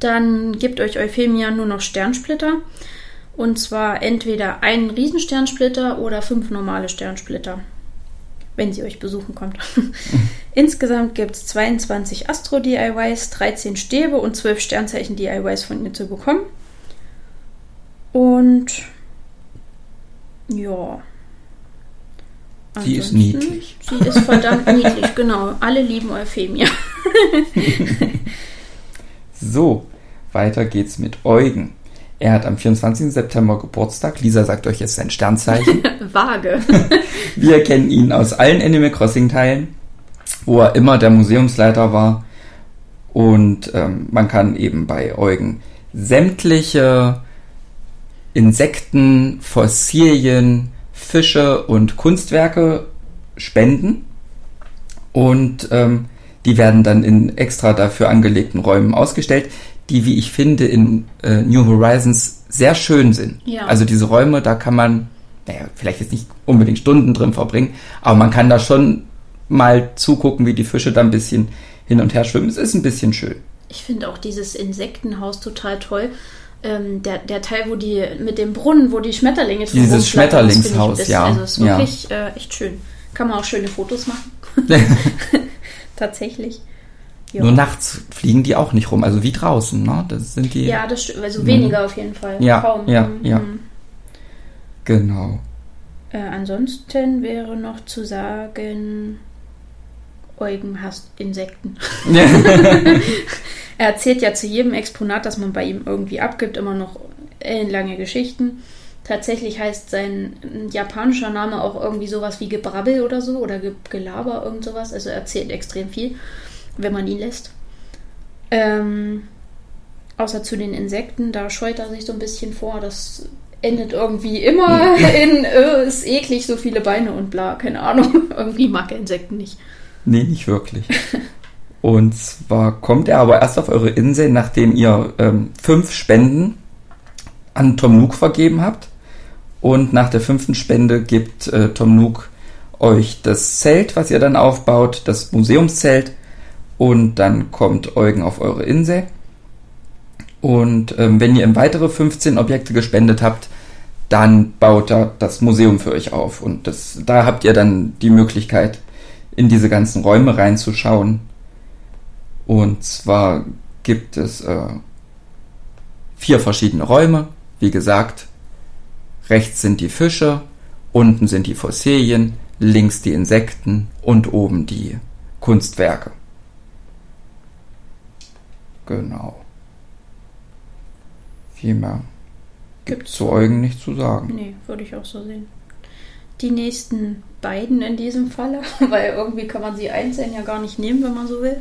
dann gibt euch Euphemia nur noch Sternsplitter. Und zwar entweder einen Riesensternsplitter oder fünf normale Sternsplitter, wenn sie euch besuchen kommt. Insgesamt gibt es 22 Astro-DIYs, 13 Stäbe und 12 Sternzeichen-DIYs von ihr zu bekommen. Und ja. Sie ist niedlich. Sie ist verdammt niedlich, genau. Alle lieben Euphemia. so, weiter geht's mit Eugen. Er hat am 24. September Geburtstag. Lisa sagt euch jetzt sein Sternzeichen. Vage. Wir kennen ihn aus allen Animal Crossing Teilen, wo er immer der Museumsleiter war. Und ähm, man kann eben bei Eugen sämtliche Insekten, Fossilien, Fische und Kunstwerke spenden. Und ähm, die werden dann in extra dafür angelegten Räumen ausgestellt, die, wie ich finde, in äh, New Horizons sehr schön sind. Ja. Also diese Räume, da kann man, naja, vielleicht jetzt nicht unbedingt Stunden drin verbringen, aber man kann da schon mal zugucken, wie die Fische da ein bisschen hin und her schwimmen. Es ist ein bisschen schön. Ich finde auch dieses Insektenhaus total toll. Ähm, der, der Teil, wo die mit dem Brunnen, wo die Schmetterlinge drin Dieses Schmetterlingshaus, das- ja. Also ist Ja. wirklich äh, echt schön. Kann man auch schöne Fotos machen. Tatsächlich. Ja. Nur nachts fliegen die auch nicht rum, also wie draußen, ne? Das sind die. Ja, das stimmt. Also weniger auf jeden Fall. Ja, Kaum. ja, Mhm. ja. Genau. Äh, ansonsten wäre noch zu sagen, Eugen hasst Insekten. Er erzählt ja zu jedem Exponat, das man bei ihm irgendwie abgibt, immer noch ellenlange Geschichten. Tatsächlich heißt sein japanischer Name auch irgendwie sowas wie Gebrabbel oder so oder Ge Gelaber, irgend sowas. Also er erzählt extrem viel, wenn man ihn lässt. Ähm, außer zu den Insekten, da scheut er sich so ein bisschen vor. Das endet irgendwie immer in, äh, ist eklig, so viele Beine und bla, keine Ahnung. irgendwie mag er Insekten nicht. Nee, nicht wirklich. Und zwar kommt er aber erst auf eure Insel, nachdem ihr ähm, fünf Spenden an Tom Nook vergeben habt. Und nach der fünften Spende gibt äh, Tom Nook euch das Zelt, was ihr dann aufbaut, das Museumszelt. Und dann kommt Eugen auf eure Insel. Und ähm, wenn ihr ihm weitere 15 Objekte gespendet habt, dann baut er das Museum für euch auf. Und das, da habt ihr dann die Möglichkeit, in diese ganzen Räume reinzuschauen. Und zwar gibt es äh, vier verschiedene Räume. Wie gesagt, rechts sind die Fische, unten sind die Fossilien, links die Insekten und oben die Kunstwerke. Genau. Viel mehr gibt Gibt's zu Eugen nicht zu sagen. Nee, würde ich auch so sehen. Die nächsten beiden in diesem Falle, weil irgendwie kann man sie einzeln ja gar nicht nehmen, wenn man so will,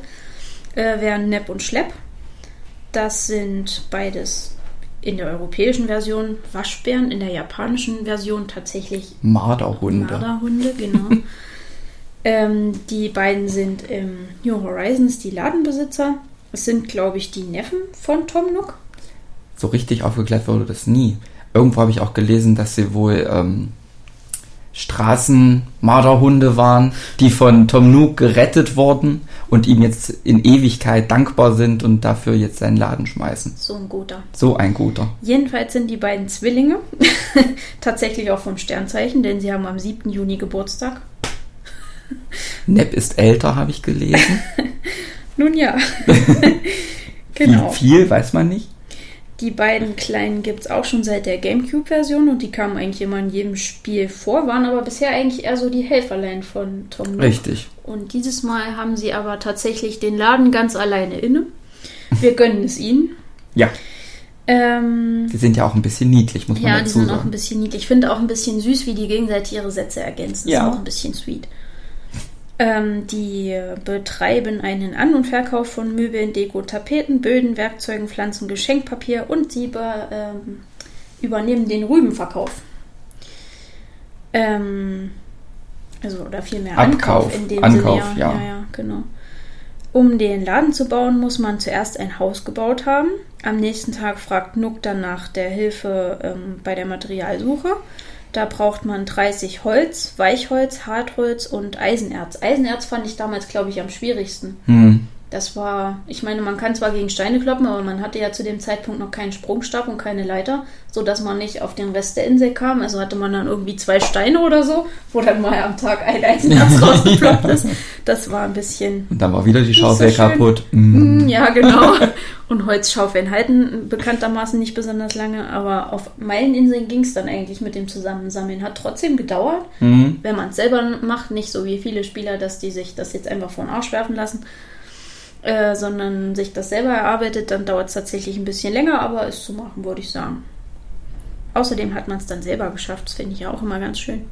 äh, wären Nepp und Schlepp. Das sind beides in der europäischen Version Waschbären, in der japanischen Version tatsächlich Marderhunde. Marderhunde, genau. ähm, die beiden sind im New Horizons die Ladenbesitzer. Es sind, glaube ich, die Neffen von Tom Nook. so richtig aufgeklärt wurde das nie. Irgendwo habe ich auch gelesen, dass sie wohl ähm, Straßenmarderhunde waren, die von Tom Nook gerettet wurden und ihm jetzt in Ewigkeit dankbar sind und dafür jetzt seinen Laden schmeißen. So ein guter. So ein guter. Jedenfalls sind die beiden Zwillinge tatsächlich auch vom Sternzeichen, denn sie haben am 7. Juni Geburtstag. Nepp ist älter, habe ich gelesen. Nun ja. genau. Wie viel, weiß man nicht. Die beiden Kleinen gibt es auch schon seit der GameCube-Version und die kamen eigentlich immer in jedem Spiel vor, waren aber bisher eigentlich eher so die Helferlein von Tom Nook. Richtig. Und dieses Mal haben sie aber tatsächlich den Laden ganz alleine inne. Wir gönnen es ihnen. Ja, Ähm, die sind ja auch ein bisschen niedlich, muss man ja, die dazu sind auch ein sagen. bisschen niedlich. Ich finde auch ein bisschen süß, wie die gegenseitig ihre Sätze ergänzen. Ja. Ist auch ein bisschen sweet. Ähm, die betreiben einen An- und Verkauf von Möbeln, Deko, Tapeten, Böden, Werkzeugen, Pflanzen, Geschenkpapier und sie ähm, übernehmen den Rübenverkauf. Ähm, also, oder vielmehr Abkauf, Ankauf in dem Ankauf, Sinne. ja. ja, ja, genau. Um den Laden zu bauen, muss man zuerst ein Haus gebaut haben. Am nächsten Tag fragt Nook dann nach der Hilfe ähm, bei der Materialsuche. Da braucht man 30 Holz, Weichholz, Hartholz und Eisenerz. Eisenerz fand ich damals, glaube ich, am schwierigsten. Hm. Das war, ich meine, man kann zwar gegen Steine kloppen, aber man hatte ja zu dem Zeitpunkt noch keinen Sprungstab und keine Leiter, sodass man nicht auf den Rest der Insel kam. Also hatte man dann irgendwie zwei Steine oder so, wo dann mal am Tag ein Eisenerz rausgeploppt ist. Das war ein bisschen. Und dann war wieder die Schaufel so kaputt. Mm. Ja, genau. Und Holzschaufeln halten bekanntermaßen nicht besonders lange, aber auf Meileninseln ging es dann eigentlich mit dem Zusammensammeln. Hat trotzdem gedauert, Mm. wenn man es selber macht, nicht so wie viele Spieler, dass die sich das jetzt einfach vor den Arsch werfen lassen, äh, sondern sich das selber erarbeitet, dann dauert es tatsächlich ein bisschen länger, aber ist zu machen, würde ich sagen. Außerdem hat man es dann selber geschafft, das finde ich ja auch immer ganz schön.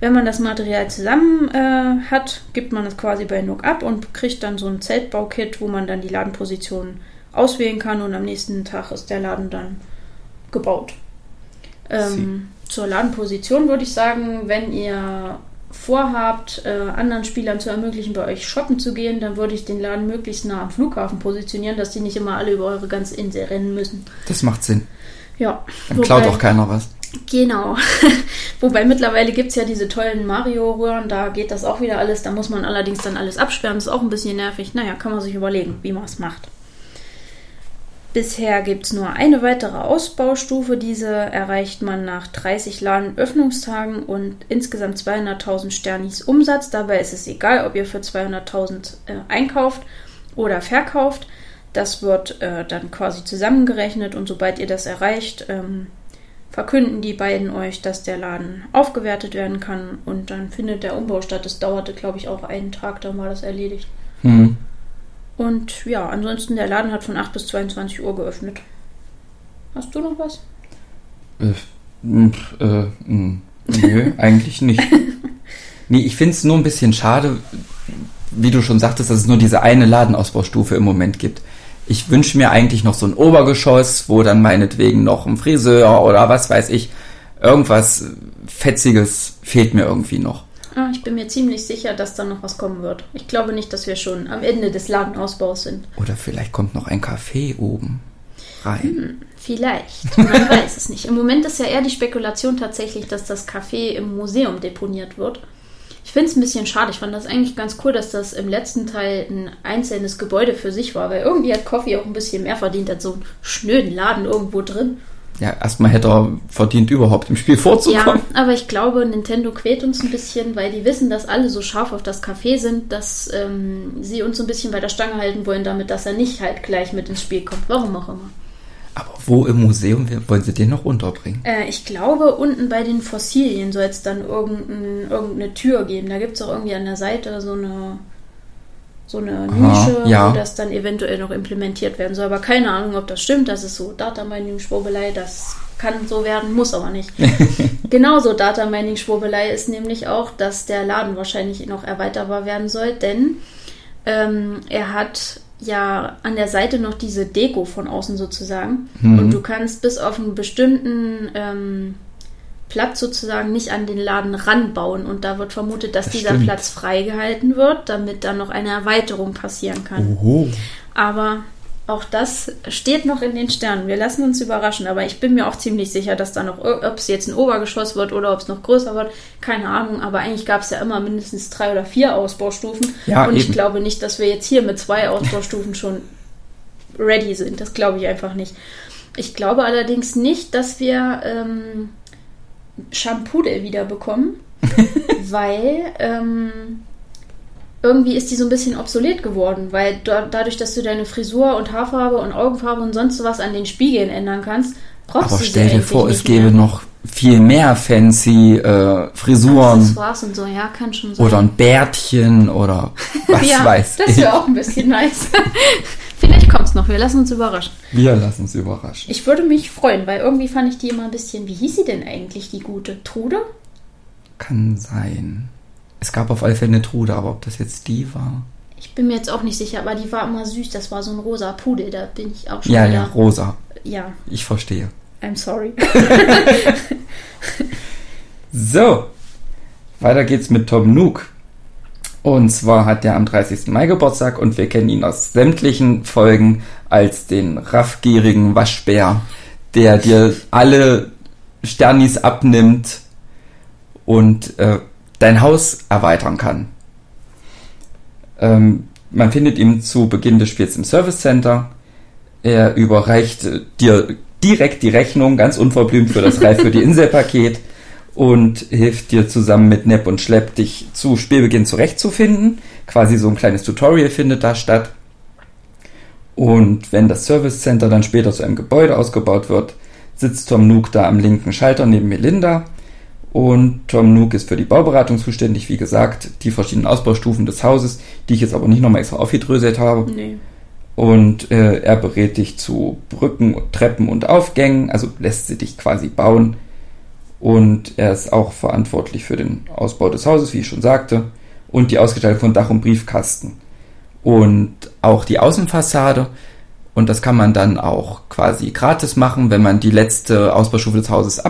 Wenn man das Material zusammen äh, hat, gibt man es quasi bei Nook ab und kriegt dann so ein Zeltbaukit, wo man dann die Ladenposition auswählen kann und am nächsten Tag ist der Laden dann gebaut. Ähm, zur Ladenposition würde ich sagen, wenn ihr vorhabt, äh, anderen Spielern zu ermöglichen, bei euch shoppen zu gehen, dann würde ich den Laden möglichst nah am Flughafen positionieren, dass die nicht immer alle über eure ganze Insel rennen müssen. Das macht Sinn. Ja. Dann klaut auch keiner was. Genau. Wobei mittlerweile gibt es ja diese tollen Mario-Röhren, da geht das auch wieder alles. Da muss man allerdings dann alles absperren. Das ist auch ein bisschen nervig. Naja, kann man sich überlegen, wie man es macht. Bisher gibt es nur eine weitere Ausbaustufe. Diese erreicht man nach 30 Ladenöffnungstagen und insgesamt 200.000 Sternis Umsatz. Dabei ist es egal, ob ihr für 200.000 äh, einkauft oder verkauft. Das wird äh, dann quasi zusammengerechnet und sobald ihr das erreicht, ähm, verkünden die beiden euch, dass der Laden aufgewertet werden kann und dann findet der Umbau statt. Das dauerte, glaube ich, auch einen Tag, dann war das erledigt. Hm. Und ja, ansonsten der Laden hat von 8 bis 22 Uhr geöffnet. Hast du noch was? Äh, äh, nö, eigentlich nicht. Nee, ich finde es nur ein bisschen schade, wie du schon sagtest, dass es nur diese eine Ladenausbaustufe im Moment gibt. Ich wünsche mir eigentlich noch so ein Obergeschoss, wo dann meinetwegen noch ein Friseur oder was weiß ich, irgendwas Fetziges fehlt mir irgendwie noch. Ah, ich bin mir ziemlich sicher, dass da noch was kommen wird. Ich glaube nicht, dass wir schon am Ende des Ladenausbaus sind. Oder vielleicht kommt noch ein Café oben rein. Vielleicht. Man weiß es nicht. Im Moment ist ja eher die Spekulation tatsächlich, dass das Café im Museum deponiert wird. Ich finde es ein bisschen schade. Ich fand das eigentlich ganz cool, dass das im letzten Teil ein einzelnes Gebäude für sich war, weil irgendwie hat Coffee auch ein bisschen mehr verdient als so einen schnöden Laden irgendwo drin. Ja, erstmal hätte er verdient, überhaupt im Spiel Ja, vorzukommen. aber ich glaube, Nintendo quält uns ein bisschen, weil die wissen, dass alle so scharf auf das Café sind, dass ähm, sie uns so ein bisschen bei der Stange halten wollen, damit dass er nicht halt gleich mit ins Spiel kommt. Warum auch immer. Aber wo im Museum wollen sie den noch unterbringen? Äh, ich glaube, unten bei den Fossilien soll es dann irgendein, irgendeine Tür geben. Da gibt es auch irgendwie an der Seite so eine, so eine Aha, Nische, ja. wo das dann eventuell noch implementiert werden soll. Aber keine Ahnung, ob das stimmt. Das ist so Data Mining Schwurbelei. Das kann so werden, muss aber nicht. Genauso Data Mining Schwurbelei ist nämlich auch, dass der Laden wahrscheinlich noch erweiterbar werden soll, denn ähm, er hat ja an der Seite noch diese Deko von außen sozusagen. Mhm. Und du kannst bis auf einen bestimmten ähm, Platz sozusagen nicht an den Laden ranbauen. Und da wird vermutet, dass Das dieser stimmt. Platz freigehalten wird, damit dann noch eine Erweiterung passieren kann. Oho. Aber auch das steht noch in den Sternen. Wir lassen uns überraschen. Aber ich bin mir auch ziemlich sicher, dass da noch, ob es jetzt ein Obergeschoss wird oder ob es noch größer wird, keine Ahnung. Aber eigentlich gab es ja immer mindestens drei oder vier Ausbaustufen. Ja, Und ich eben. glaube nicht, dass wir jetzt hier mit zwei Ausbaustufen schon ready sind. Das glaube ich einfach nicht. Ich glaube allerdings nicht, dass wir ähm, Shampudel wieder bekommen, weil ähm, irgendwie ist die so ein bisschen obsolet geworden, weil da, dadurch, dass du deine Frisur und Haarfarbe und Augenfarbe und sonst was an den Spiegeln ändern kannst, brauchst Aber du stell dir vor, es gäbe mehr. noch viel mehr fancy äh, Frisuren Accessoires und so, ja, kann schon sein. oder ein Bärtchen oder was ja, weiß das ich. wäre auch ein bisschen nice. Vielleicht kommt es noch, wir lassen uns überraschen. Wir lassen uns überraschen. Ich würde mich freuen, weil irgendwie fand ich die immer ein bisschen. Wie hieß sie denn eigentlich, die gute? Trude? Kann sein. Es gab auf alle Fälle eine Trude, aber ob das jetzt die war? Ich bin mir jetzt auch nicht sicher, aber die war immer süß. Das war so ein rosa Pudel, da bin ich auch schon Ja, wieder. ja, rosa. Ja, Ich verstehe. I'm sorry. So, weiter geht's mit Tom Nook. Und zwar hat er am 30. Mai Geburtstag und wir kennen ihn aus sämtlichen Folgen als den raffgierigen Waschbär, der dir alle Sternis abnimmt und äh, dein Haus erweitern kann. Ähm, man findet ihn zu Beginn des Spiels im Service Center. Er überreicht äh, dir direkt die Rechnung, ganz unverblümt für das Reif für die Inselpaket und hilft dir zusammen mit Nepp und Schlepp, dich zu Spielbeginn zurechtzufinden. Quasi so ein kleines Tutorial findet da statt. Und wenn das Service Center dann später zu einem Gebäude ausgebaut wird, sitzt Tom Nook da am linken Schalter neben Melinda. Und Tom Nook ist für die Bauberatung zuständig, wie gesagt, die verschiedenen Ausbaustufen des Hauses, die ich jetzt aber nicht nochmal extra aufgedröselt habe. Nee. Und äh, er berät dich zu Brücken, Treppen und Aufgängen, also lässt sie dich quasi bauen. Und er ist auch verantwortlich für den Ausbau des Hauses, wie ich schon sagte, und die Ausgestaltung von Dach und Briefkasten. Und auch die Außenfassade. Und das kann man dann auch quasi gratis machen, wenn man die letzte Ausbaustufe des Hauses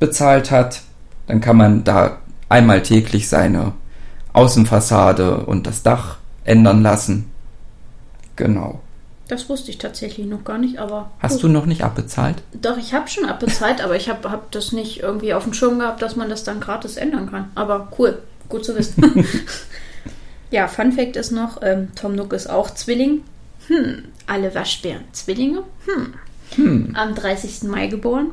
abbezahlt hat. Dann kann man da einmal täglich seine Außenfassade und das Dach ändern lassen. Genau. Das wusste ich tatsächlich noch gar nicht, aber. Hast gut. du noch nicht abbezahlt? Doch, ich habe schon abbezahlt, aber ich habe hab das nicht irgendwie auf dem Schirm gehabt, dass man das dann gratis ändern kann. Aber cool, gut zu wissen. ja, Fun Fact ist noch: ähm, Tom Nook ist auch Zwilling. Hm, alle Waschbären Zwillinge. Hm. hm. Am 30. Mai geboren.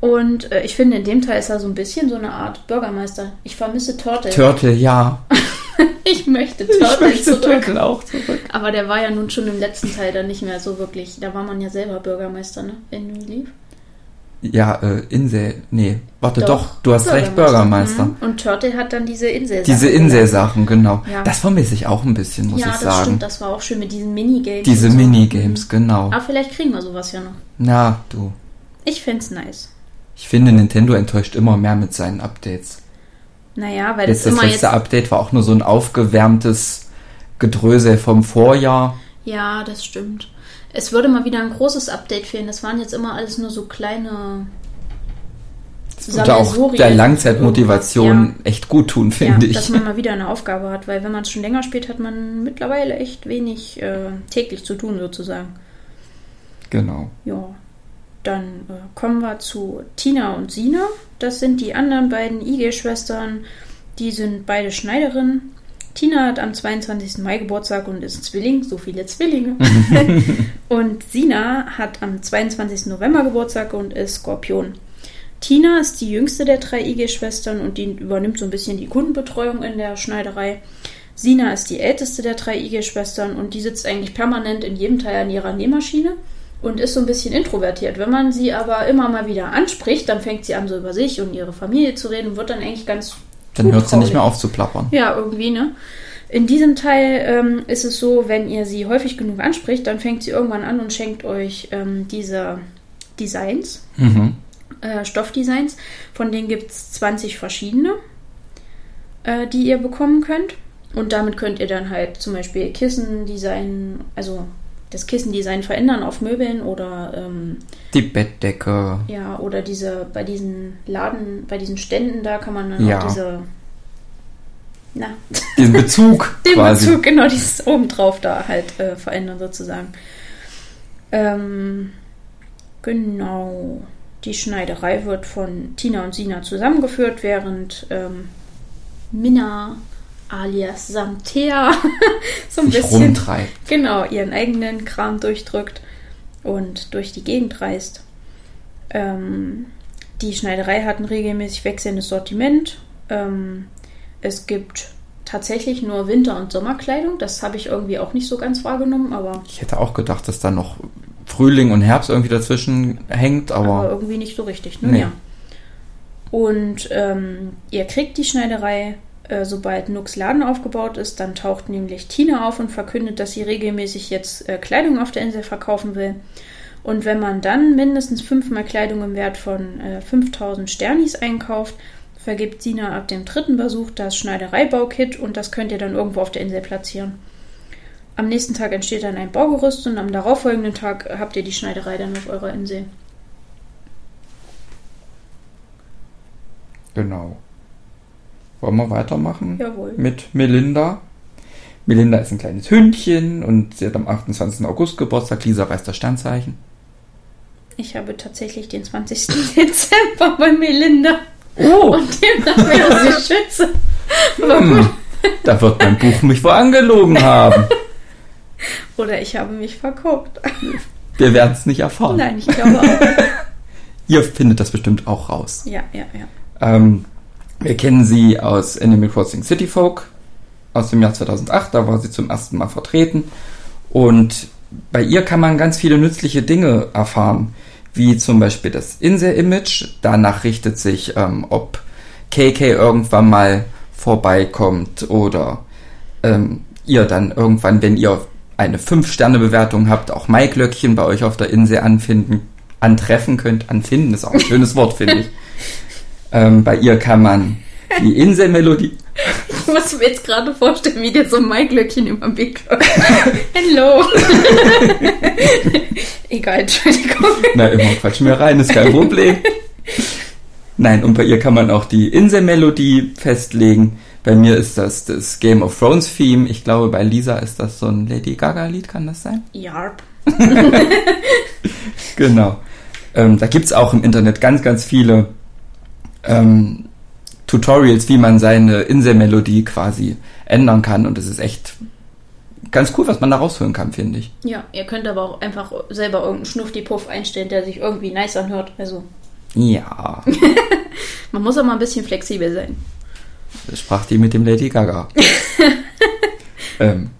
Und äh, ich finde, in dem Teil ist er so ein bisschen so eine Art Bürgermeister. Ich vermisse Turtle. Turtle, ja. ich möchte Turtle ich möchte zurück. Turtle auch zurück. Aber der war ja nun schon im letzten Teil dann nicht mehr so wirklich. Da war man ja selber Bürgermeister, ne? In New Leaf. Ja, äh, Insel. Nee, warte doch, doch du hast recht, Bürgermeister. Mhm. Und Turtle hat dann diese Inselsachen. Diese Inselsachen, genau. Ja. Das vermisse ich auch ein bisschen, muss ja, ich sagen. Ja, das stimmt, das war auch schön mit diesen Minigames. Diese so. Minigames, mhm. genau. Aber vielleicht kriegen wir sowas ja noch. Na, du. Ich find's nice. Ich finde, Nintendo enttäuscht immer mehr mit seinen Updates. Naja, weil jetzt das, das letzte jetzt... Update war auch nur so ein aufgewärmtes Gedrösel vom Vorjahr. Ja, das stimmt. Es würde mal wieder ein großes Update fehlen. Das waren jetzt immer alles nur so kleine. Das würde auch der Langzeitmotivation ja. echt gut tun, finde ja, ich. Dass man mal wieder eine Aufgabe hat, weil wenn man es schon länger spielt, hat man mittlerweile echt wenig äh, täglich zu tun, sozusagen. Genau. Ja. Dann äh, kommen wir zu Tina und Sina. Das sind die anderen beiden IG-Schwestern. Die sind beide Schneiderinnen. Tina hat am 22. Mai Geburtstag und ist Zwilling, so viele Zwillinge. und Sina hat am 22. November Geburtstag und ist Skorpion. Tina ist die jüngste der drei IG-Schwestern und die übernimmt so ein bisschen die Kundenbetreuung in der Schneiderei. Sina ist die älteste der drei IG-Schwestern und die sitzt eigentlich permanent in jedem Teil an ihrer Nähmaschine und ist so ein bisschen introvertiert. Wenn man sie aber immer mal wieder anspricht, dann fängt sie an, so über sich und ihre Familie zu reden und wird dann eigentlich ganz. Dann hört sie nicht mehr auf zu plappern. Ja, irgendwie, ne? In diesem Teil ähm, ist es so, wenn ihr sie häufig genug anspricht, dann fängt sie irgendwann an und schenkt euch ähm, diese Designs, mhm. äh, Stoffdesigns. Von denen gibt es 20 verschiedene, äh, die ihr bekommen könnt. Und damit könnt ihr dann halt zum Beispiel Kissen designen, also das Kissendesign verändern auf Möbeln oder ähm, die Bettdecke. Ja, oder diese bei diesen Laden, bei diesen Ständen da kann man dann ja. auch diese na. Den Bezug. Den quasi. Bezug, genau, dieses obendrauf da halt äh, verändern sozusagen. Ähm, genau. Die Schneiderei wird von Tina und Sina zusammengeführt, während ähm, Minna alias Samtea so ein Sich bisschen rumtreibt. genau ihren eigenen Kram durchdrückt und durch die Gegend reist. Ähm, die Schneiderei hat ein regelmäßig wechselndes Sortiment. Ähm, es gibt tatsächlich nur Winter- und Sommerkleidung. Das habe ich irgendwie auch nicht so ganz wahrgenommen, aber. Ich hätte auch gedacht, dass da noch Frühling und Herbst irgendwie dazwischen hängt, aber. Aber irgendwie nicht so richtig, ne? Nee. Ja. Und ähm, ihr kriegt die Schneiderei äh, sobald Nux Laden aufgebaut ist, dann taucht nämlich Tina auf und verkündet, dass sie regelmäßig jetzt äh, Kleidung auf der Insel verkaufen will. Und wenn man dann mindestens fünfmal Kleidung im Wert von äh, 5000 Sternis einkauft, vergibt Sina ab dem dritten Besuch das Schneidereibaukit und das könnt ihr dann irgendwo auf der Insel platzieren. Am nächsten Tag entsteht dann ein Baugerüst und am darauffolgenden Tag habt ihr die Schneiderei dann auf eurer Insel. Genau. Wollen wir weitermachen? Jawohl. Mit Melinda. Melinda ist ein kleines Hündchen und sie hat am 28. August Geburtstag. Lisa weiß das Sternzeichen. Ich habe tatsächlich den 20. Dezember bei Melinda. Oh, Und demnach wäre sie Schütze. Aber gut. hm, da wird mein Buch mich wohl angelogen haben. Oder ich habe mich verguckt. Wir werden es nicht erfahren. Nein, ich glaube auch. Ihr findet das bestimmt auch raus. Ja, ja, ja. Ähm, wir kennen sie aus Animal Crossing City Folk aus dem Jahr 2008. Da war sie zum ersten Mal vertreten. Und bei ihr kann man ganz viele nützliche Dinge erfahren, wie zum Beispiel das Insel-Image. Danach richtet sich, ähm, ob KK irgendwann mal vorbeikommt oder ähm, ihr dann irgendwann, wenn ihr eine 5-Sterne-Bewertung habt, auch Maiglöckchen bei euch auf der Insel anfinden, antreffen könnt. Anfinden ist auch ein schönes Wort, finde ich. Ähm, bei ihr kann man die Inselmelodie. Ich muss mir jetzt gerade vorstellen, wie dir so ein Maiglöckchen über den Weg. Hello. Egal, Entschuldigung. Na, immer quatschen wir rein, ist kein Problem. Nein, und bei ihr kann man auch die Inselmelodie festlegen. Bei mir ist das das Game of Thrones Theme. Ich glaube, bei Lisa ist das so ein Lady Gaga Lied, kann das sein? Yarp. Genau. Ähm, da gibt's auch im Internet ganz, ganz viele ähm, Tutorials, wie man seine Inselmelodie quasi ändern kann. Und es ist echt ganz cool, was man da rausholen kann, finde ich. Ja, ihr könnt aber auch einfach selber irgendeinen Schnufti-Puff einstellen, der sich irgendwie nice anhört. Also, Ja, man muss auch mal ein bisschen flexibel sein. das sprach die mit dem Lady Gaga. ähm,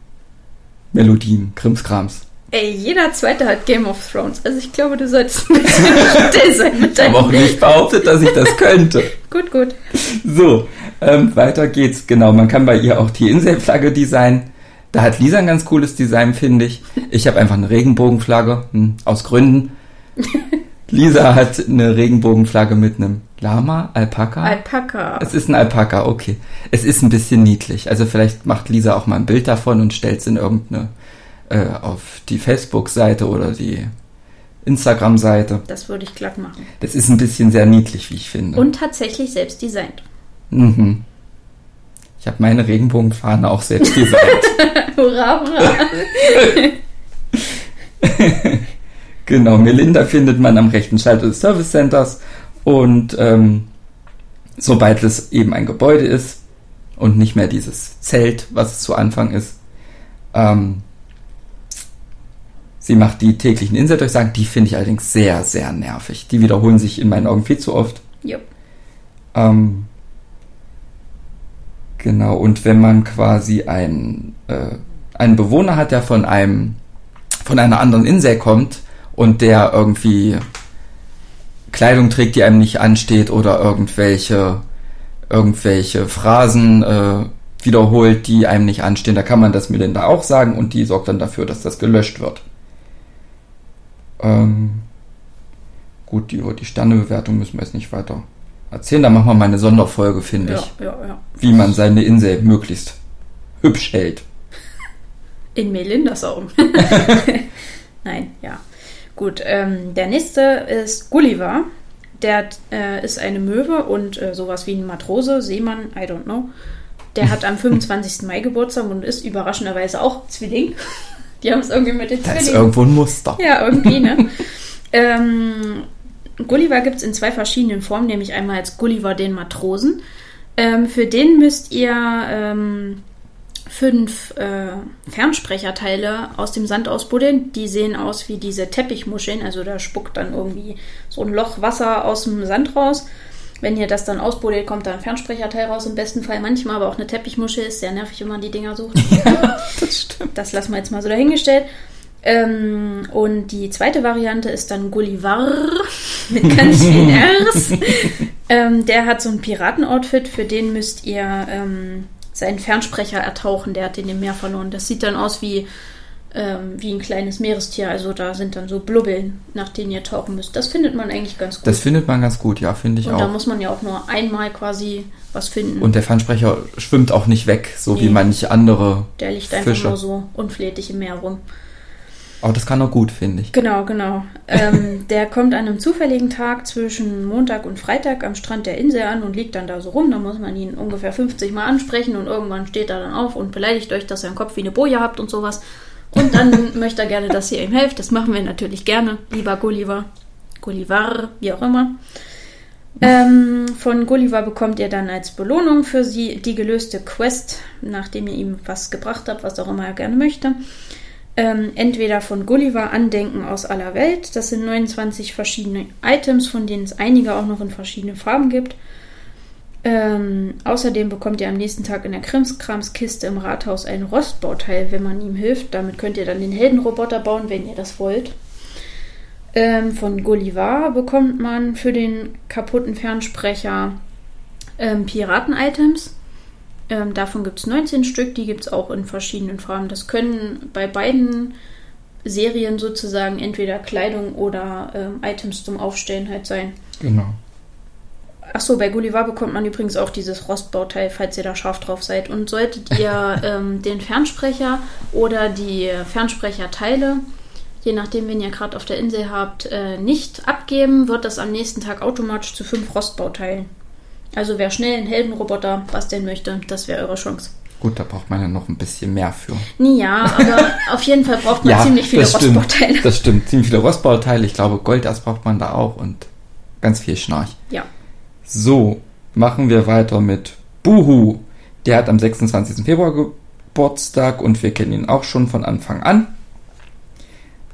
Melodien, Krimskrams. Ey, jeder Zweite hat Game of Thrones. Also ich glaube, du solltest ein bisschen still sein mit Ich deinem... habe auch nicht behauptet, dass ich das könnte. Gut, gut. So, ähm, weiter geht's. Genau, man kann bei ihr auch die Inselflagge designen. Da hat Lisa ein ganz cooles Design, finde ich. Ich habe einfach eine Regenbogenflagge, hm, aus Gründen. Lisa hat eine Regenbogenflagge mit einem Lama, Alpaka. Alpaka. es ist ein Alpaka, okay. Es ist ein bisschen niedlich. Also vielleicht macht Lisa auch mal ein Bild davon und stellt es in irgendeine äh, auf die Facebook-Seite oder die Instagram-Seite. Das würde ich glatt machen. Das ist ein bisschen sehr niedlich, wie ich finde. Und tatsächlich selbst designt. Mhm. Ich habe meine Regenbogenfahne auch selbst designt. hurra, hurra. genau, Melinda findet man am rechten Schalter des Service Centers und ähm, sobald es eben ein Gebäude ist und nicht mehr dieses Zelt, was es zu Anfang ist, ähm, sie macht die täglichen Inselndurchsagen, die finde ich allerdings sehr, sehr nervig. Die wiederholen sich in meinen Augen viel zu oft. Jo. Ähm, genau, und wenn man quasi ein, äh, einen Bewohner hat, der von einem von einer anderen Insel kommt und der irgendwie Kleidung trägt, die einem nicht ansteht oder irgendwelche irgendwelche Phrasen äh, wiederholt, die einem nicht anstehen, da kann man das Melinda auch sagen und die sorgt dann dafür, dass das gelöscht wird. Ähm, gut, die, über die Sternebewertung müssen wir jetzt nicht weiter erzählen. Da machen wir mal eine Sonderfolge, finde Ja, ich. ja, ja. Wie man seine Insel möglichst hübsch hält. In Melindas Augen. Nein, ja. Gut, ähm, der nächste ist Gulliver. Der äh, ist eine Möwe und äh, sowas wie ein Matrose, Seemann, I don't know. Der hat am 25. Mai Geburtstag und ist überraschenderweise auch Zwilling. Die haben es irgendwie mit den Das ist Zwillingen. irgendwo ein Muster. Ja, irgendwie, ne? ähm, Gulliver gibt es in zwei verschiedenen Formen, nämlich einmal als Gulliver den Matrosen. Ähm, für den müsst ihr ähm, fünf äh, Fernsprecherteile aus dem Sand ausbuddeln. Die sehen aus wie diese Teppichmuscheln, also da spuckt dann irgendwie so ein Loch Wasser aus dem Sand raus. Wenn ihr das dann ausbuddelt, kommt da ein Fernsprecherteil raus, im besten Fall manchmal, aber auch eine Teppichmuschel ist sehr nervig, wenn man die Dinger sucht. Das stimmt. Das lassen wir jetzt mal so dahingestellt. Ähm, und die zweite Variante ist dann Gullivar mit ganz vielen R's. ähm, der hat so ein Piratenoutfit, für den müsst ihr ähm, seinen Fernsprecher ertauchen. Der hat den im Meer verloren. Das sieht dann aus wie, ähm, wie ein kleines Meerestier. Also da sind dann so Blubbeln, nach denen ihr tauchen müsst. Das findet man eigentlich ganz gut. Das findet man ganz gut, ja, finde ich und da auch. muss man ja auch nur einmal quasi was finden. Und der Fernsprecher schwimmt auch nicht weg, so wie Nee. manche andere. der liegt einfach Fische. nur so unflätig im Meer rum. Aber das kann er gut, finde ich. Genau, genau. Ähm, der kommt an einem zufälligen Tag zwischen Montag und Freitag am Strand der Insel an und liegt dann da so rum. Da muss man ihn ungefähr 50 Mal ansprechen und irgendwann steht er dann auf und beleidigt euch, dass ihr einen Kopf wie eine Boje habt und sowas. Und dann möchte er gerne, dass ihr ihm helft. Das machen wir natürlich gerne, lieber Gulliver. Gullivar, wie auch immer. Ähm, von Gulliver bekommt ihr dann als Belohnung für sie die gelöste Quest, nachdem ihr ihm was gebracht habt, was auch immer er gerne möchte. Ähm, entweder von Gulliver Andenken aus aller Welt, das sind 29 verschiedene Items, von denen es einige auch noch in verschiedenen Farben gibt. Ähm, außerdem bekommt ihr am nächsten Tag in der Krimskramskiste im Rathaus ein Rostbauteil, wenn man ihm hilft. Damit könnt ihr dann den Heldenroboter bauen, wenn ihr das wollt. Ähm, von Gulliver bekommt man für den kaputten Fernsprecher ähm, Piraten-Items. Ähm, davon gibt es 19 Stück, die gibt es auch in verschiedenen Farben. Das können bei beiden Serien sozusagen entweder Kleidung oder ähm, Items zum Aufstellen halt sein. Genau. Achso, bei Gulliver bekommt man übrigens auch dieses Rostbauteil, falls ihr da scharf drauf seid. Und solltet ihr ähm, den Fernsprecher oder die Fernsprecherteile je nachdem, wen ihr gerade auf der Insel habt, äh, nicht abgeben, wird das am nächsten Tag automatisch zu fünf Rostbauteilen. Also wer schnell einen Heldenroboter basteln möchte, das wäre eure Chance. Gut, da braucht man ja noch ein bisschen mehr für. Ja, aber auf jeden Fall braucht man ja, ziemlich viele das stimmt, Rostbauteile. Das stimmt, ziemlich viele Rostbauteile. Ich glaube, Goldas braucht man da auch und ganz viel Schnarch. Ja. So, machen wir weiter mit Buhu. Der hat am 26. Februar Geburtstag und wir kennen ihn auch schon von Anfang an.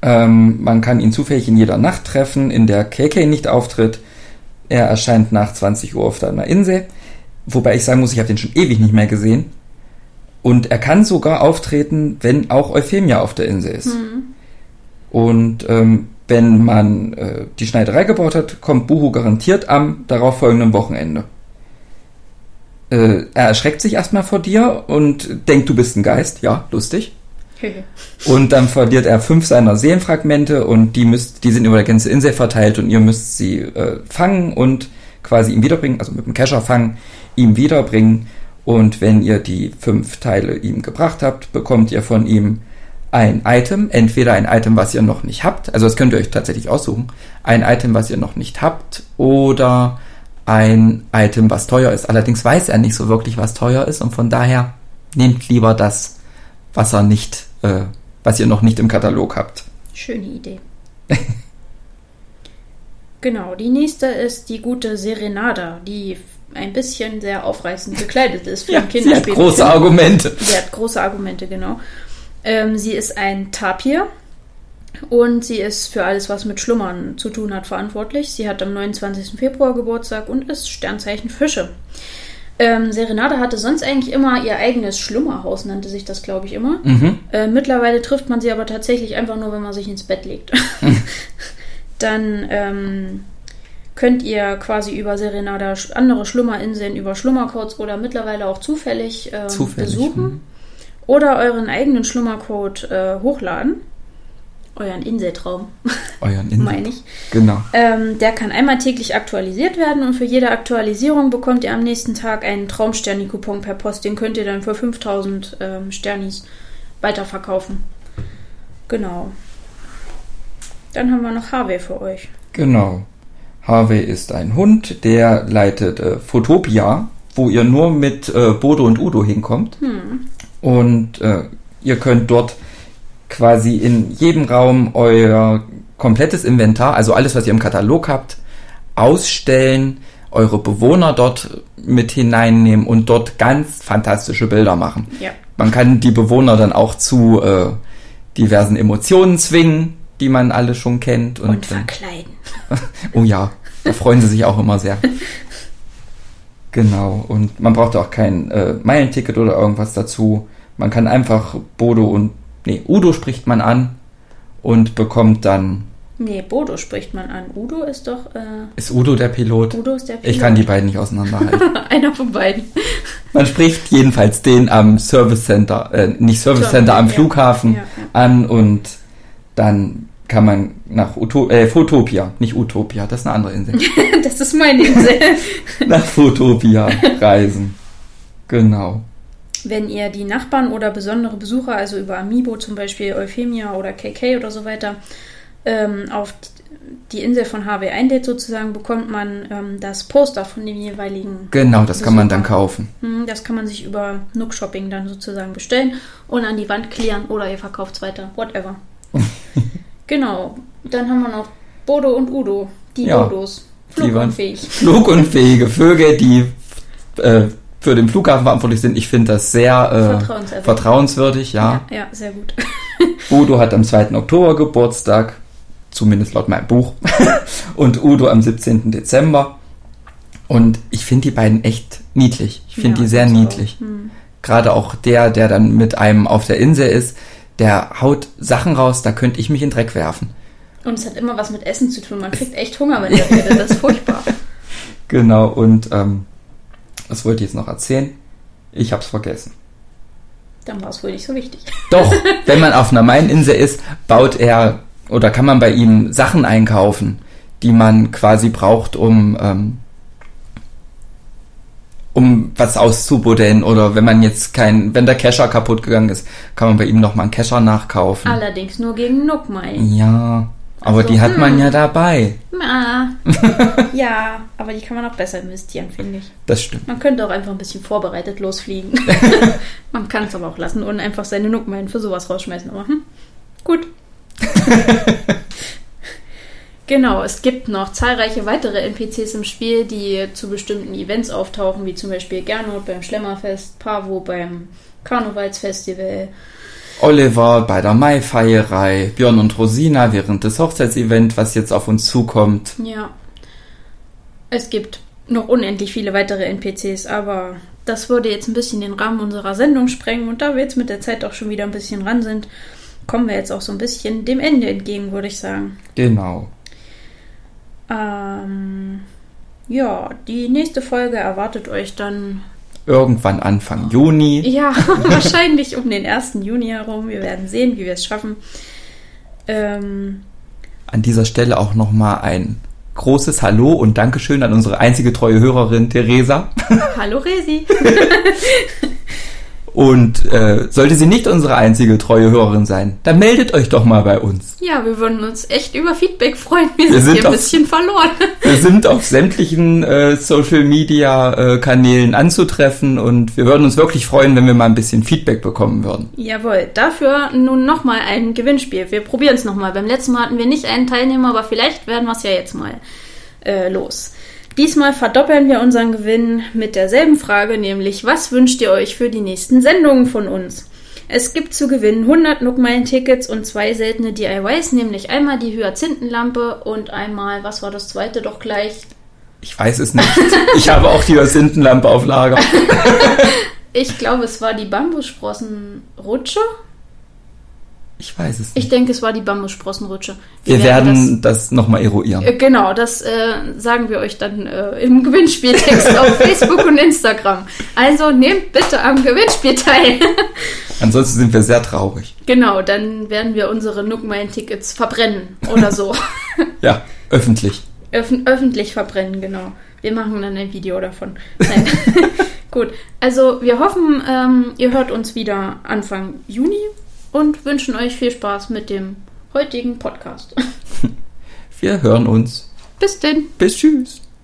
Ähm, man kann ihn zufällig in jeder Nacht treffen, in der KK nicht auftritt. Er erscheint nach 20 Uhr auf einer Insel. Wobei ich sagen muss, ich habe den schon ewig nicht mehr gesehen. Und er kann sogar auftreten, wenn auch Euphemia auf der Insel ist. Mhm. Und ähm, wenn man äh, die Schneiderei gebaut hat, kommt Buhu garantiert am darauffolgenden Wochenende. Äh, er erschreckt sich erstmal vor dir und denkt, du bist ein Geist. Ja, lustig. Und dann verliert er fünf seiner Seelenfragmente und die müsst, die sind über der ganze Insel verteilt und ihr müsst sie äh, fangen und quasi ihm wiederbringen, also mit dem Kescher fangen, ihm wiederbringen. Und wenn ihr die fünf Teile ihm gebracht habt, bekommt ihr von ihm ein Item, entweder ein Item, was ihr noch nicht habt, also das könnt ihr euch tatsächlich aussuchen, ein Item, was ihr noch nicht habt, oder ein Item, was teuer ist. Allerdings weiß er nicht so wirklich, was teuer ist und von daher nehmt lieber das, was er nicht äh, was ihr noch nicht im Katalog habt. Schöne Idee. genau, die nächste ist die gute Serenada, die ein bisschen sehr aufreißend gekleidet ist für ja, ein Kinderspiel. Sie hat große Argumente. Sie hat große Argumente, genau. Ähm, sie ist ein Tapir und sie ist für alles, was mit Schlummern zu tun hat, verantwortlich. Sie hat am 29. Februar Geburtstag und ist Sternzeichen Fische. Ähm, Serenade hatte sonst eigentlich immer ihr eigenes Schlummerhaus, nannte sich das, glaube ich, immer. Mhm. Äh, mittlerweile trifft man sie aber tatsächlich einfach nur, wenn man sich ins Bett legt. Dann ähm, könnt ihr quasi über Serenada andere Schlummerinseln über Schlummercodes oder mittlerweile auch zufällig, ähm, Zufällig, besuchen. mhm. Oder euren eigenen Schlummercode äh, hochladen. Euren Inseltraum, Euren Insel. meine ich. Genau. Ähm, der kann einmal täglich aktualisiert werden und für jede Aktualisierung bekommt ihr am nächsten Tag einen Traumsterni-Coupon per Post. Den könnt ihr dann für 5000 ähm, Sternis weiterverkaufen. Genau. Dann haben wir noch Harvey für euch. Genau. Harvey ist ein Hund, der leitet äh, Photopia, wo ihr nur mit äh, Bodo und Udo hinkommt. Hm. Und äh, ihr könnt dort quasi in jedem Raum euer komplettes Inventar, also alles, was ihr im Katalog habt, ausstellen, eure Bewohner dort mit hineinnehmen und dort ganz fantastische Bilder machen. Ja. Man kann die Bewohner dann auch zu äh, diversen Emotionen zwingen, die man alle schon kennt. Und, Und, äh, verkleiden. oh ja, da freuen sie sich auch immer sehr. Genau, und man braucht auch kein äh, Meilenticket oder irgendwas dazu. Man kann einfach Bodo und, nee, Udo spricht man an und bekommt dann, Nee, Bodo spricht man an. Udo ist doch. Äh, ist Udo der Pilot? Udo ist der Pilot. Ich kann die beiden nicht auseinanderhalten. Einer von beiden. Man spricht jedenfalls den am Service Center, äh, nicht Service Center, am. Flughafen Ja, ja. an und dann kann man nach Uto äh, Photopia, nicht Utopia, das ist eine andere Insel, das ist meine Insel. nach Photopia reisen. Genau. Wenn ihr die Nachbarn oder besondere Besucher, also über Amiibo zum Beispiel, Euphemia oder KK oder so weiter, ähm, auf die Insel von HW einlädt sozusagen, bekommt man ähm, das Poster von dem jeweiligen. Genau, das kann man dann Besucher. kaufen. Hm, Das kann man sich über Nook Shopping dann sozusagen bestellen und an die Wand klären oder ihr verkauft es weiter, whatever. Genau, dann haben wir noch Bodo und Udo, die Ja. Waren Flugunfähig. flugunfähige Vögel, die äh, für den Flughafen verantwortlich sind. Ich finde das sehr äh, Vertrauenswürdig. vertrauenswürdig, ja. Ja, ja, sehr gut. Udo hat am 2. Oktober Geburtstag, zumindest laut meinem Buch. Und Udo am 17. Dezember. Und ich finde die beiden echt niedlich. Ich finde Ja, die sehr auch. niedlich. Hm. Gerade auch der, der dann mit einem auf der Insel ist, der haut Sachen raus, da könnte ich mich in Dreck werfen. Und es hat immer was mit Essen zu tun. Man kriegt echt Hunger, wenn der redet. Das ist furchtbar. Genau, und ähm, was wollte ich jetzt noch erzählen? Ich hab's vergessen. Dann war es wohl nicht so wichtig. Doch, wenn man auf einer Maininsel ist, baut er oder kann man bei ihm Sachen einkaufen, die man quasi braucht, um, ähm, um was auszubuddeln. Oder wenn man jetzt kein, wenn der Kescher kaputt gegangen ist, kann man bei ihm nochmal einen Kescher nachkaufen. Allerdings nur gegen Nuckmai. Ja, aber Also, die hat man hm. ja dabei. Ah. ja, aber die kann man auch besser investieren, finde ich. Das stimmt. Man könnte auch einfach ein bisschen vorbereitet losfliegen. man kann es aber auch lassen und einfach seine Nuckmeien für sowas rausschmeißen. Aber hm, gut. genau, es gibt noch zahlreiche weitere NPCs im Spiel, die zu bestimmten Events auftauchen, wie zum Beispiel Gernot beim Schlemmerfest, Pavo beim Karnevalsfestival. Oliver bei der Maifeierei, Björn und Rosina während des Hochzeitsevents, was jetzt auf uns zukommt. Ja. Es gibt noch unendlich viele weitere NPCs, aber das würde jetzt ein bisschen den Rahmen unserer Sendung sprengen und da wir jetzt mit der Zeit auch schon wieder ein bisschen ran sind, kommen wir jetzt auch so ein bisschen dem Ende entgegen, würde ich sagen. Genau. Ähm, ja, die nächste Folge erwartet euch dann, Irgendwann Anfang Juni. ja, wahrscheinlich um den 1. Juni herum. Wir werden sehen, wie wir es schaffen. Ähm, An dieser Stelle auch nochmal ein großes Hallo und Dankeschön an unsere einzige treue Hörerin Theresa. hallo Resi. Und äh, sollte sie nicht unsere einzige treue Hörerin sein, dann meldet euch doch mal bei uns. Ja, wir würden uns echt über Feedback freuen. Wir, Wir sind, hier ein auf- bisschen verloren. Wir sind auf sämtlichen äh, Social Media äh, Kanälen anzutreffen und wir würden uns wirklich freuen, wenn wir mal ein bisschen Feedback bekommen würden. Jawohl, dafür nun nochmal ein Gewinnspiel. Wir probieren es nochmal. Beim letzten Mal hatten wir nicht einen Teilnehmer, aber vielleicht werden wir es ja jetzt mal äh, los. Diesmal verdoppeln wir unseren Gewinn mit derselben Frage, nämlich was wünscht ihr euch für die nächsten Sendungen von uns? Es gibt zu gewinnen 100 Nookmeilen-Tickets und zwei seltene DIYs, nämlich einmal die Hyazinthenlampe und einmal, was war das zweite doch gleich? Ich weiß es nicht. Ich habe auch die Hyazinthenlampe auf Lager. Ich glaube, es war die Bambussprossenrutsche. Ich weiß es Ich nicht. denke, es war die Bambussprossenrutsche. Wir werden das das, nochmal eruieren. Äh, Genau, das äh, sagen wir euch dann äh, im Gewinnspieltext auf Facebook und Instagram. Also nehmt bitte am Gewinnspiel teil. Ansonsten sind wir sehr traurig. genau, dann werden wir unsere Nookmine-Tickets verbrennen oder so. Ja, öffentlich. Öffn öffentlich verbrennen, genau. Wir machen dann ein Video davon. Nein. Gut, also wir hoffen, ähm, ihr hört uns wieder Anfang Juni und wünschen euch viel Spaß mit dem heutigen Podcast. Wir hören uns. Bis denn. Bis tschüss.